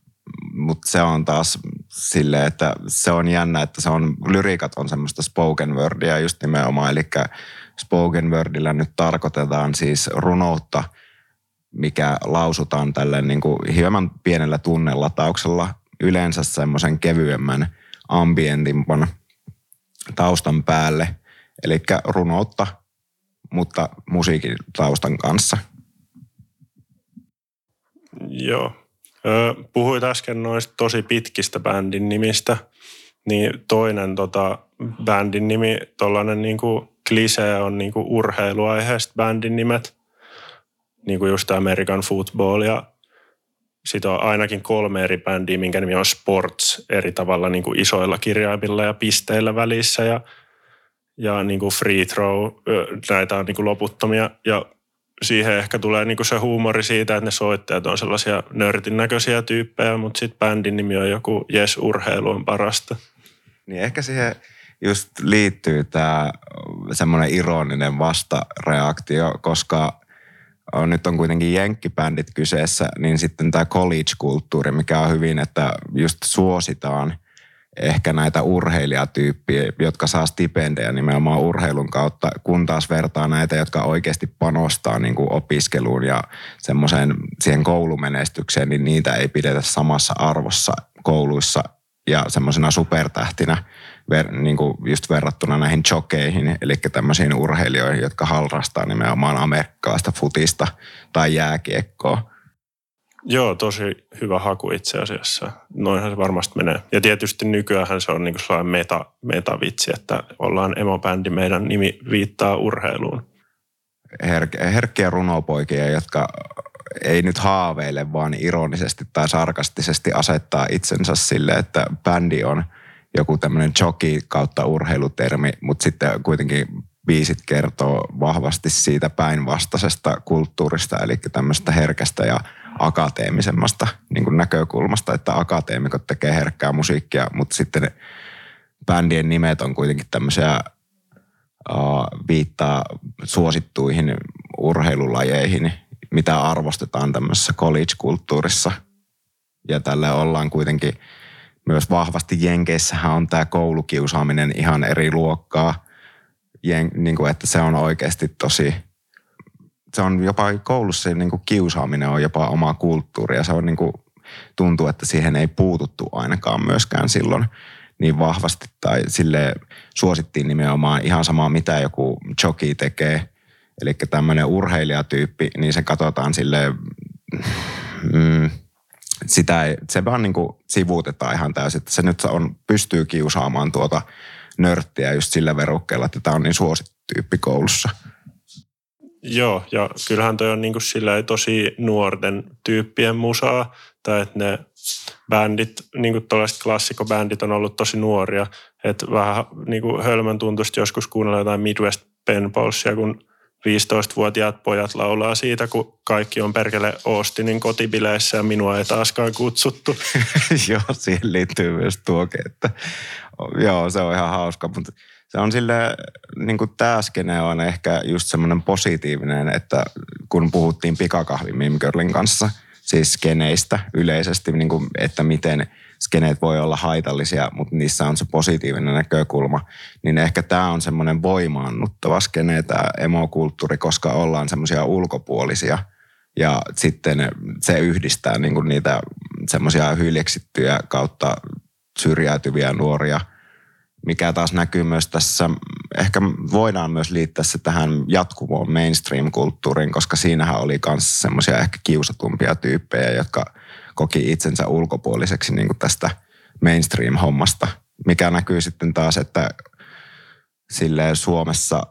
mutta se on taas sille, että se on jännä, että se on, lyriikat on semmoista spoken wordia just nimenomaan, eli spoken wordilla nyt tarkoitetaan siis runoutta, mikä lausutaan tälle niin kuin hieman pienellä tunnelatauksella, yleensä semmoisen kevyemmän ambientimpan taustan päälle, eli runoutta, mutta musiikin taustan kanssa. Joo, Puhuit äsken noista tosi pitkistä bändin nimistä, niin toinen tota, bändin nimi, tuollainen niin klisee on niin urheiluaiheesta bändin nimet, niin kuin just American Football ja sitten on ainakin kolme eri bändiä, minkä nimi on Sports. Eri tavalla niin kuin isoilla kirjaimilla ja pisteillä välissä ja, ja niin kuin free throw, näitä on niin kuin loputtomia. Ja siihen ehkä tulee niinku se huumori siitä, että ne soittajat on sellaisia nörtin näköisiä tyyppejä, mutta sitten bändin nimi on joku Jes Urheilu on parasta. Niin ehkä siihen just liittyy tämä semmoinen ironinen vastareaktio, koska on, nyt on kuitenkin jenkkibändit kyseessä, niin sitten tämä college-kulttuuri, mikä on hyvin, että just suositaan – ehkä näitä urheilijatyyppiä, jotka saa stipendejä nimenomaan urheilun kautta, kun taas vertaa näitä, jotka oikeasti panostaa niin kuin opiskeluun ja semmoiseen siihen koulumenestykseen, niin niitä ei pidetä samassa arvossa kouluissa ja semmoisena supertähtinä ver, niin kuin just verrattuna näihin jokeihin, eli tämmöisiin urheilijoihin, jotka harrastaa nimenomaan amerikkalaista futista tai jääkiekkoa Joo, tosi hyvä haku itse asiassa. Noinhan se varmasti menee. Ja tietysti nykyään se on niin sellainen meta, metavitsi, että ollaan emobändi, meidän nimi viittaa urheiluun. Her- herkkiä runopoikia, jotka ei nyt haaveile, vaan ironisesti tai sarkastisesti asettaa itsensä sille, että bändi on joku tämmöinen joki kautta urheilutermi, mutta sitten kuitenkin biisit kertoo vahvasti siitä päinvastaisesta kulttuurista, eli tämmöistä herkästä ja akateemisemmasta niin kuin näkökulmasta, että akateemikot tekee herkkää musiikkia, mutta sitten bändien nimet on kuitenkin tämmöisiä uh, viittaa suosittuihin urheilulajeihin, mitä arvostetaan tämmöisessä college-kulttuurissa. Ja tälle ollaan kuitenkin myös vahvasti Jenkeissähän on tämä koulukiusaaminen ihan eri luokkaa. Jen, niin kuin, että se on oikeasti tosi se on jopa koulussa niin kuin kiusaaminen on jopa oma kulttuuri ja se on niin kuin, tuntuu, että siihen ei puututtu ainakaan myöskään silloin niin vahvasti tai sille suosittiin nimenomaan ihan samaa mitä joku joki tekee. Eli tämmöinen urheilijatyyppi, niin se katsotaan sille mm, sitä ei, se vaan niin kuin sivuutetaan ihan täysin. Että se nyt on, pystyy kiusaamaan tuota nörttiä just sillä verukkeella, että tämä on niin suosittu tyyppi koulussa – Joo, ja kyllähän toi on niin kuin tosi nuorten tyyppien musaa, tai että ne bändit, niin kuin tällaiset klassikobändit on ollut tosi nuoria, että vähän niin kuin hölmön tuntusti joskus kuunnella jotain Midwest Penpalsia, kun 15-vuotiaat pojat laulaa siitä, kun kaikki on perkele Austinin kotibileissä ja minua ei taaskaan kutsuttu. joo, siihen liittyy myös tuoke, että joo, se on ihan hauska, mutta se on sille, niin kuin tämä skene on ehkä just semmoinen positiivinen, että kun puhuttiin pikakahvi Mim Girlin kanssa, siis skeneistä yleisesti, niin kuin, että miten skeneet voi olla haitallisia, mutta niissä on se positiivinen näkökulma, niin ehkä tämä on semmoinen voimaannuttava skene, tämä emokulttuuri, koska ollaan semmoisia ulkopuolisia. Ja sitten se yhdistää niin kuin niitä semmoisia hyljeksittyjä kautta syrjäytyviä nuoria, mikä taas näkyy myös tässä, ehkä voidaan myös liittää se tähän jatkuvoon mainstream-kulttuuriin, koska siinähän oli myös semmoisia ehkä kiusatumpia tyyppejä, jotka koki itsensä ulkopuoliseksi niin kuin tästä mainstream-hommasta, mikä näkyy sitten taas, että silleen Suomessa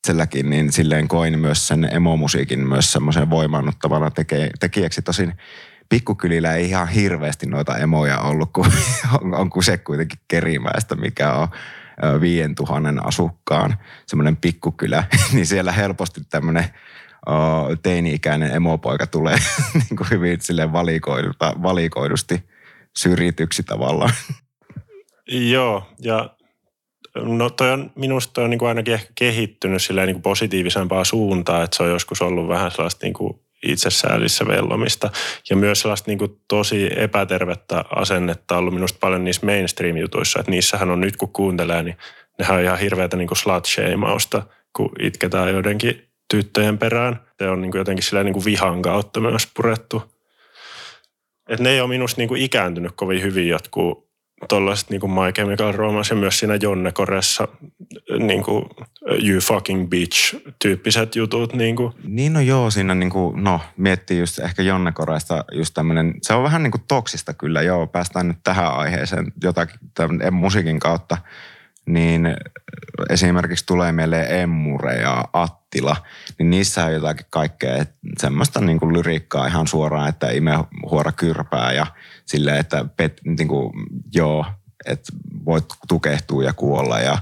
itselläkin, niin silleen koin myös sen emomusiikin myös semmoisen voimannuttavana tekijäksi. Tosin pikkukylillä ei ihan hirveästi noita emoja ollut, kun on, on kuse kuitenkin Kerimäestä, mikä on viien tuhannen asukkaan semmoinen pikkukylä, niin siellä helposti tämmöinen teini-ikäinen emopoika tulee niin kuin hyvin silleen valikoidusti syrjityksi tavallaan. Joo, ja no toi on, minusta toi on niin kuin ainakin ehkä kehittynyt silleen niin kuin positiivisempaa suuntaa, että se on joskus ollut vähän sellaista niin kuin itsesäälissä vellomista. Ja myös sellaista niin kuin tosi epätervettä asennetta ollut minusta paljon niissä mainstream-jutuissa, että niissähän on nyt kun kuuntelee, niin nehän on ihan hirveätä niin slut kun itketään joidenkin tyttöjen perään. Se on niin kuin jotenkin silleen niin kuin vihan kautta myös purettu. Et ne ei ole minusta niin kuin ikääntynyt kovin hyvin jotkut tuollaiset niin kuin My Chemical Romance ja myös siinä Jonne Koressa niin kuin You fucking bitch tyyppiset jutut. Niin, kuin. niin no joo, siinä niin kuin, no miettii just ehkä Jonne Koresta just tämmöinen, se on vähän niin kuin toksista kyllä, joo, päästään nyt tähän aiheeseen jotakin tämän musiikin kautta niin esimerkiksi tulee mieleen Emmure ja Attila, niin niissä on jotakin kaikkea semmoista niin kuin lyriikkaa ihan suoraan, että ime huora kyrpää ja silleen, että pet, niin kuin, joo, että voit tukehtua ja kuolla ja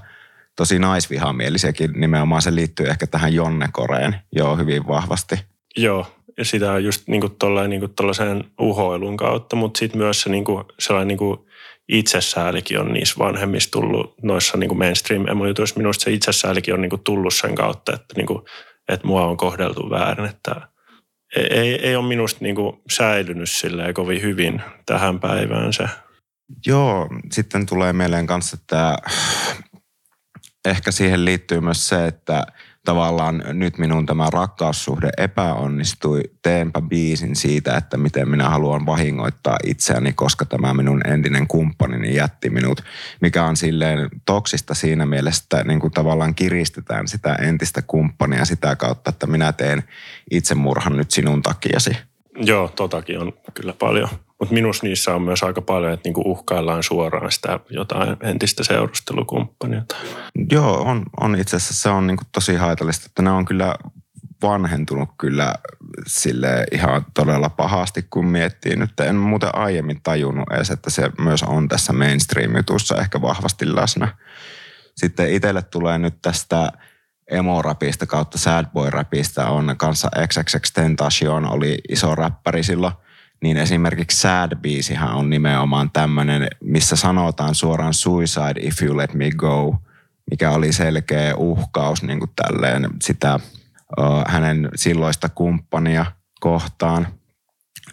tosi naisvihamielisiäkin nimenomaan se liittyy ehkä tähän Jonne Koreen joo hyvin vahvasti. Joo, ja sitä on just niin kuin tollain, niin kuin uhoilun kautta, mutta sitten myös se niin kuin, sellainen niin kuin itsesäälikin on niissä vanhemmissa tullut noissa niin kuin mainstream emojutuissa. Minusta se itsesäälikin on niin kuin tullut sen kautta, että, niin kuin, että mua on kohdeltu väärin. Että ei, ei ole minusta niin kuin säilynyt silleen kovin hyvin tähän päivään se. Joo, sitten tulee mieleen kanssa, että ehkä siihen liittyy myös se, että – tavallaan nyt minun tämä rakkaussuhde epäonnistui, teenpä biisin siitä, että miten minä haluan vahingoittaa itseäni, koska tämä minun entinen kumppanini jätti minut, mikä on silleen toksista siinä mielessä, että niin kuin tavallaan kiristetään sitä entistä kumppania sitä kautta, että minä teen itsemurhan nyt sinun takiasi. Joo, totakin on kyllä paljon. Mutta minussa niissä on myös aika paljon, että niinku uhkaillaan suoraan sitä jotain entistä seurustelukumppania. Joo, on, on itse asiassa se on niinku tosi haitallista, että ne on kyllä vanhentunut kyllä sille ihan todella pahasti, kun miettii nyt. En muuten aiemmin tajunnut edes, että se myös on tässä mainstream-jutussa ehkä vahvasti läsnä. Sitten itselle tulee nyt tästä emo-rapista kautta sad boy-rapista on kanssa XXX Tentacion oli iso räppäri silloin – niin esimerkiksi Sad biisihän on nimenomaan tämmöinen, missä sanotaan suoraan suicide if you let me go, mikä oli selkeä uhkaus niin kuin tälleen sitä uh, hänen silloista kumppania kohtaan.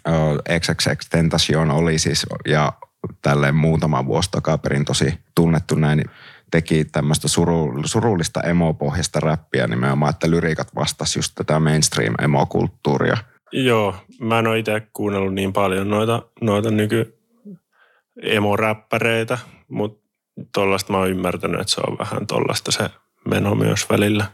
Uh, XXX Tentacion oli siis, ja tälleen muutama vuosi takaperin tosi tunnettu näin, teki tämmöistä suru, surullista emopohjasta räppiä nimenomaan, että lyriikat vastasi just tätä mainstream emokulttuuria – Joo, mä en ole itse kuunnellut niin paljon noita, noita nyky emoräppäreitä, mutta tuollaista mä oon ymmärtänyt, että se on vähän tuollaista se meno myös välillä.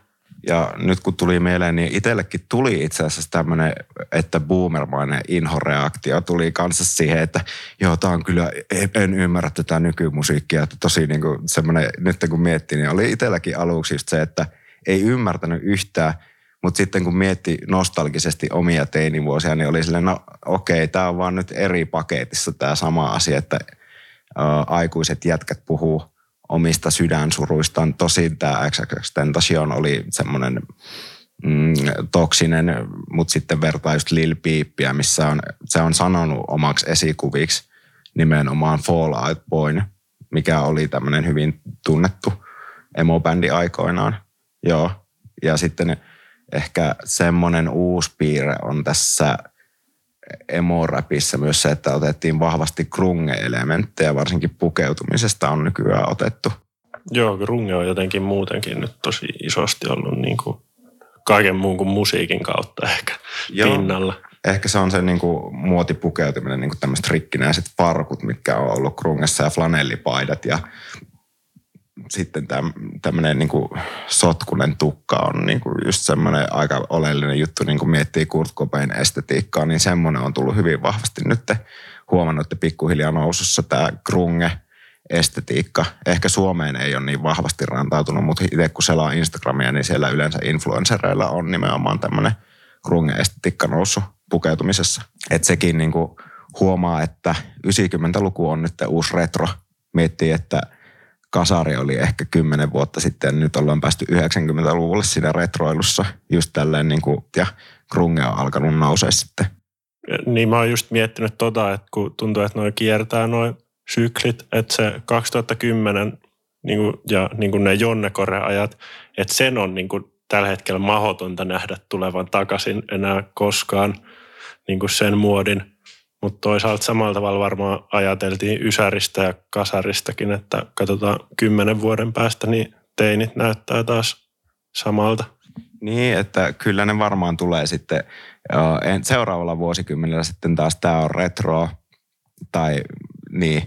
Ja nyt kun tuli mieleen, niin itsellekin tuli itse asiassa tämmöinen, että boomermainen inhoreaktio tuli kanssa siihen, että joo, tämä on kyllä, en ymmärrä tätä nykymusiikkia. Että tosi niin kuin semmoinen, nyt kun miettii, niin oli itselläkin aluksi just se, että ei ymmärtänyt yhtään – mutta sitten kun mietti nostalgisesti omia teinivuosia, niin oli silleen, no okei, tämä on vaan nyt eri paketissa tämä sama asia, että ä, aikuiset jätkät puhuu omista sydänsuruistaan. Tosin tämä XXX Tentacion oli semmoinen mm, toksinen, mutta sitten vertaa just Lil Peeppiä, missä on, se on sanonut omaksi esikuviksi nimenomaan Fallout Boyn, mikä oli tämmöinen hyvin tunnettu emo-bändi aikoinaan. Joo. Ja sitten ehkä semmoinen uusi piirre on tässä emo-räpissä myös se, että otettiin vahvasti grunge-elementtejä, varsinkin pukeutumisesta on nykyään otettu. Joo, grunge on jotenkin muutenkin nyt tosi isosti ollut niin kuin kaiken muun kuin musiikin kautta ehkä Joo. pinnalla. Ehkä se on se niin kuin muotipukeutuminen, niin kuin tämmöiset rikkinäiset farkut, mitkä on ollut krungessa ja flanellipaidat ja sitten tämmöinen niin sotkunen tukka on niin kuin just semmoinen aika oleellinen juttu, niin kuin miettii Kurt Cobain estetiikkaa, niin semmoinen on tullut hyvin vahvasti nyt huomannut, että pikkuhiljaa nousussa tämä grunge estetiikka. Ehkä Suomeen ei ole niin vahvasti rantautunut, mutta itse kun selaa Instagramia, niin siellä yleensä influencereilla on nimenomaan tämmöinen grunge-estetiikka noussut pukeutumisessa. Että sekin niin kuin huomaa, että 90-luku on nyt uusi retro. Miettii, että – kasari oli ehkä kymmenen vuotta sitten, nyt ollaan päästy 90-luvulle siinä retroilussa just tälleen niin kuin, ja grunge on alkanut nousea sitten. Niin mä oon just miettinyt tota, että kun tuntuu, että noin kiertää noin syklit, että se 2010 niin kuin, ja niin kuin ne Jonnekore-ajat, että sen on niin kuin tällä hetkellä mahdotonta nähdä tulevan takaisin enää koskaan niin kuin sen muodin – mutta toisaalta samalla tavalla varmaan ajateltiin Ysäristä ja Kasaristakin, että katsotaan kymmenen vuoden päästä, niin teinit näyttää taas samalta. Niin, että kyllä ne varmaan tulee sitten seuraavalla vuosikymmenellä sitten taas tämä on retro tai niin,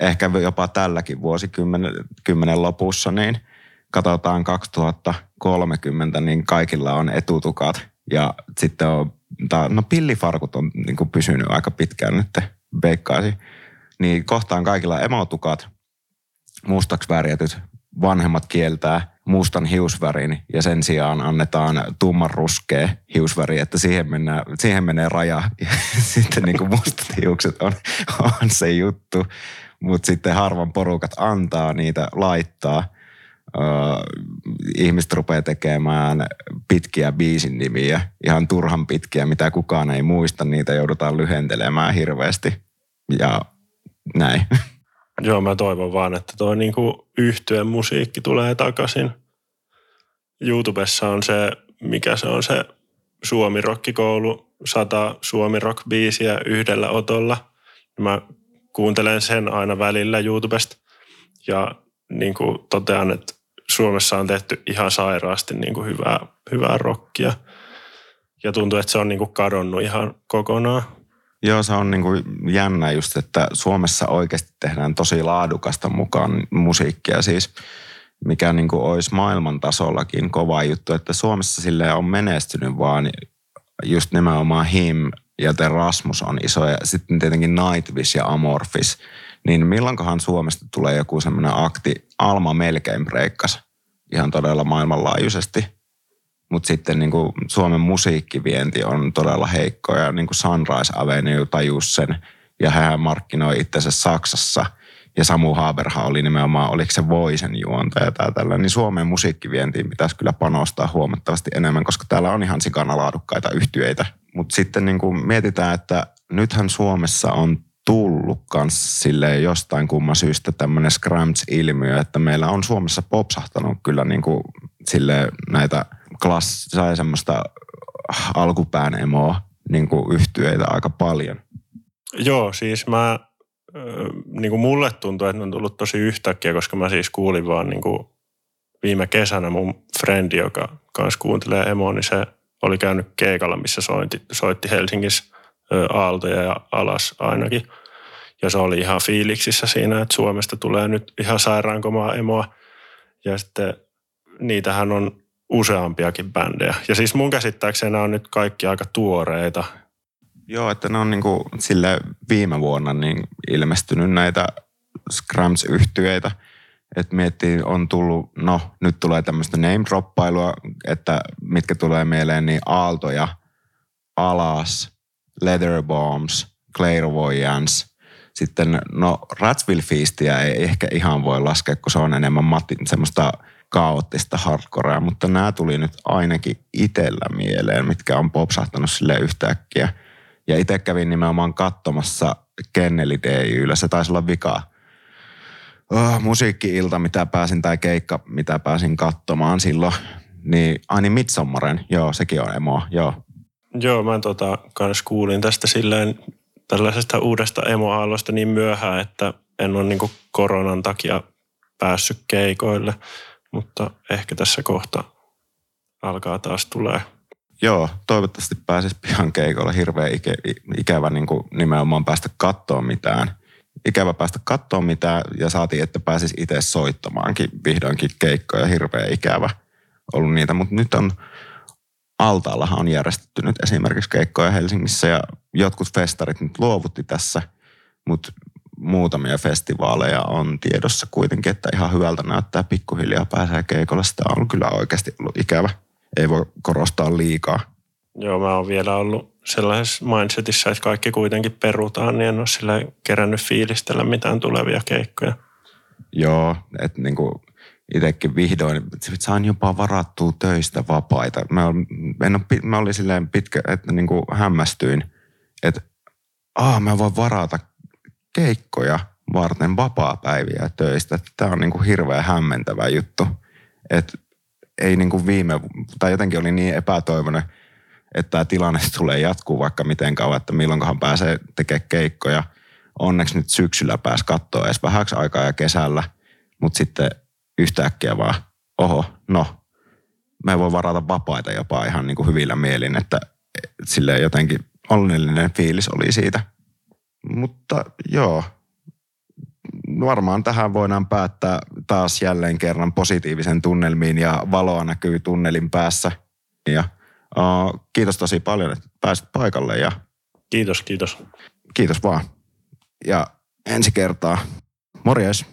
ehkä jopa tälläkin vuosikymmenen lopussa, niin katsotaan 2030, niin kaikilla on etutukat ja sitten on no pillifarkut on niin kuin pysynyt aika pitkään nyt, veikkaasi. Niin kohtaan kaikilla emotukat, mustaksi värjätyt, vanhemmat kieltää mustan hiusvärin ja sen sijaan annetaan tumman ruskea hiusväri, että siihen, mennään, siihen menee raja ja sitten niin kuin mustat hiukset on, on se juttu. Mutta sitten harvan porukat antaa niitä laittaa ihmiset rupeaa tekemään pitkiä biisin nimiä, ihan turhan pitkiä, mitä kukaan ei muista, niitä joudutaan lyhentelemään hirveästi ja näin. Joo, mä toivon vaan, että tuo niinku yhtyeen musiikki tulee takaisin. YouTubessa on se, mikä se on se Suomi Rockikoulu, sata Suomi Rock-biisiä yhdellä otolla. Mä kuuntelen sen aina välillä YouTubesta ja niin kuin totean, että Suomessa on tehty ihan sairaasti niin kuin hyvää, hyvää rockia. Ja tuntuu, että se on niin kuin kadonnut ihan kokonaan. Joo, se on niin kuin jännä just, että Suomessa oikeasti tehdään tosi laadukasta mukaan musiikkia siis, mikä niin kuin olisi maailman tasollakin kova juttu, että Suomessa sille on menestynyt vaan just nimenomaan Him ja The Rasmus on iso ja sitten tietenkin Nightwish ja Amorphis – niin milloinkohan Suomesta tulee joku semmoinen akti, Alma melkein breikkas ihan todella maailmanlaajuisesti. Mutta sitten niin kuin Suomen musiikkivienti on todella heikko ja niin kuin Sunrise Avenue tajus sen ja hän markkinoi itsensä Saksassa ja Samu Haberhan oli nimenomaan, oliko se Voisen juontaja tai tällä, niin Suomen musiikkivientiin pitäisi kyllä panostaa huomattavasti enemmän, koska täällä on ihan sikana laadukkaita yhtyeitä. Mutta sitten niin kuin mietitään, että nythän Suomessa on tullut kans sille jostain kumman syystä tämmöinen Scrams-ilmiö, että meillä on Suomessa popsahtanut kyllä niin kuin sille näitä klass, sai semmoista alkupään emoa niin kuin yhtyeitä aika paljon. Joo, siis mä, niin kuin mulle tuntuu, että ne on tullut tosi yhtäkkiä, koska mä siis kuulin vaan niin kuin viime kesänä mun frendi, joka kanssa kuuntelee emoa, niin se oli käynyt keikalla, missä soitti, soitti Helsingissä aaltoja ja alas ainakin. Ja se oli ihan fiiliksissä siinä, että Suomesta tulee nyt ihan sairaankomaa emoa. Ja sitten niitähän on useampiakin bändejä. Ja siis mun käsittääkseni nämä on nyt kaikki aika tuoreita. Joo, että ne on niin kuin sille viime vuonna niin ilmestynyt näitä Scrams-yhtyeitä. Että miettii, on tullut, no nyt tulee tämmöistä name-droppailua, että mitkä tulee mieleen, niin Aaltoja, Alas, Leather Bombs, Clairvoyance. Sitten no Ratsville Feastia ei ehkä ihan voi laskea, kun se on enemmän matti, semmoista kaoottista hardcorea, mutta nämä tuli nyt ainakin itsellä mieleen, mitkä on popsahtanut sille yhtäkkiä. Ja itse kävin nimenomaan katsomassa Kenneli DJyllä, se taisi olla vika oh, musiikki-ilta, mitä pääsin, tai keikka, mitä pääsin katsomaan silloin. Niin, aini Midsommaren, joo, sekin on emo, joo. Joo, mä tota, kans kuulin tästä silleen tällaisesta uudesta emoaallosta niin myöhään, että en ole niin koronan takia päässyt keikoille, mutta ehkä tässä kohta alkaa taas tulee. Joo, toivottavasti pääsisi pian keikolle. Hirveän ikä, ikävä niin kuin nimenomaan päästä katsoa mitään. Ikävä päästä katsoa mitään ja saatiin, että pääsisi itse soittamaankin vihdoinkin keikkoja. Hirveän ikävä ollut niitä, mutta nyt on altaallahan on järjestetty nyt esimerkiksi keikkoja Helsingissä ja jotkut festarit nyt luovutti tässä, mutta muutamia festivaaleja on tiedossa kuitenkin, että ihan hyvältä näyttää pikkuhiljaa pääsee keikolle. Sitä on kyllä oikeasti ollut ikävä. Ei voi korostaa liikaa. Joo, mä oon vielä ollut sellaisessa mindsetissä, että kaikki kuitenkin perutaan, niin en ole sillä kerännyt fiilistellä mitään tulevia keikkoja. Joo, että niinku itsekin vihdoin, saan jopa varattua töistä vapaita. Mä, en ole, mä olin silleen pitkä, että niinku hämmästyin, että ah, mä voin varata keikkoja varten vapaa-päiviä töistä. Tämä on niinku hirveän hämmentävä juttu. Että ei niinku viime, tai jotenkin oli niin epätoivoinen, että tämä tilanne tulee jatkuu vaikka miten kauan, että milloinkohan pääsee tekemään keikkoja. Onneksi nyt syksyllä pääsi katsoa edes vähäksi aikaa ja kesällä, mutta sitten yhtäkkiä vaan, oho, no, mä voi varata vapaita jopa ihan niin kuin hyvillä mielin, että sille jotenkin onnellinen fiilis oli siitä. Mutta joo, varmaan tähän voidaan päättää taas jälleen kerran positiivisen tunnelmiin ja valoa näkyy tunnelin päässä. Ja uh, kiitos tosi paljon, että pääsit paikalle ja Kiitos, kiitos. kiitos vaan. Ja ensi kertaa. Morjes.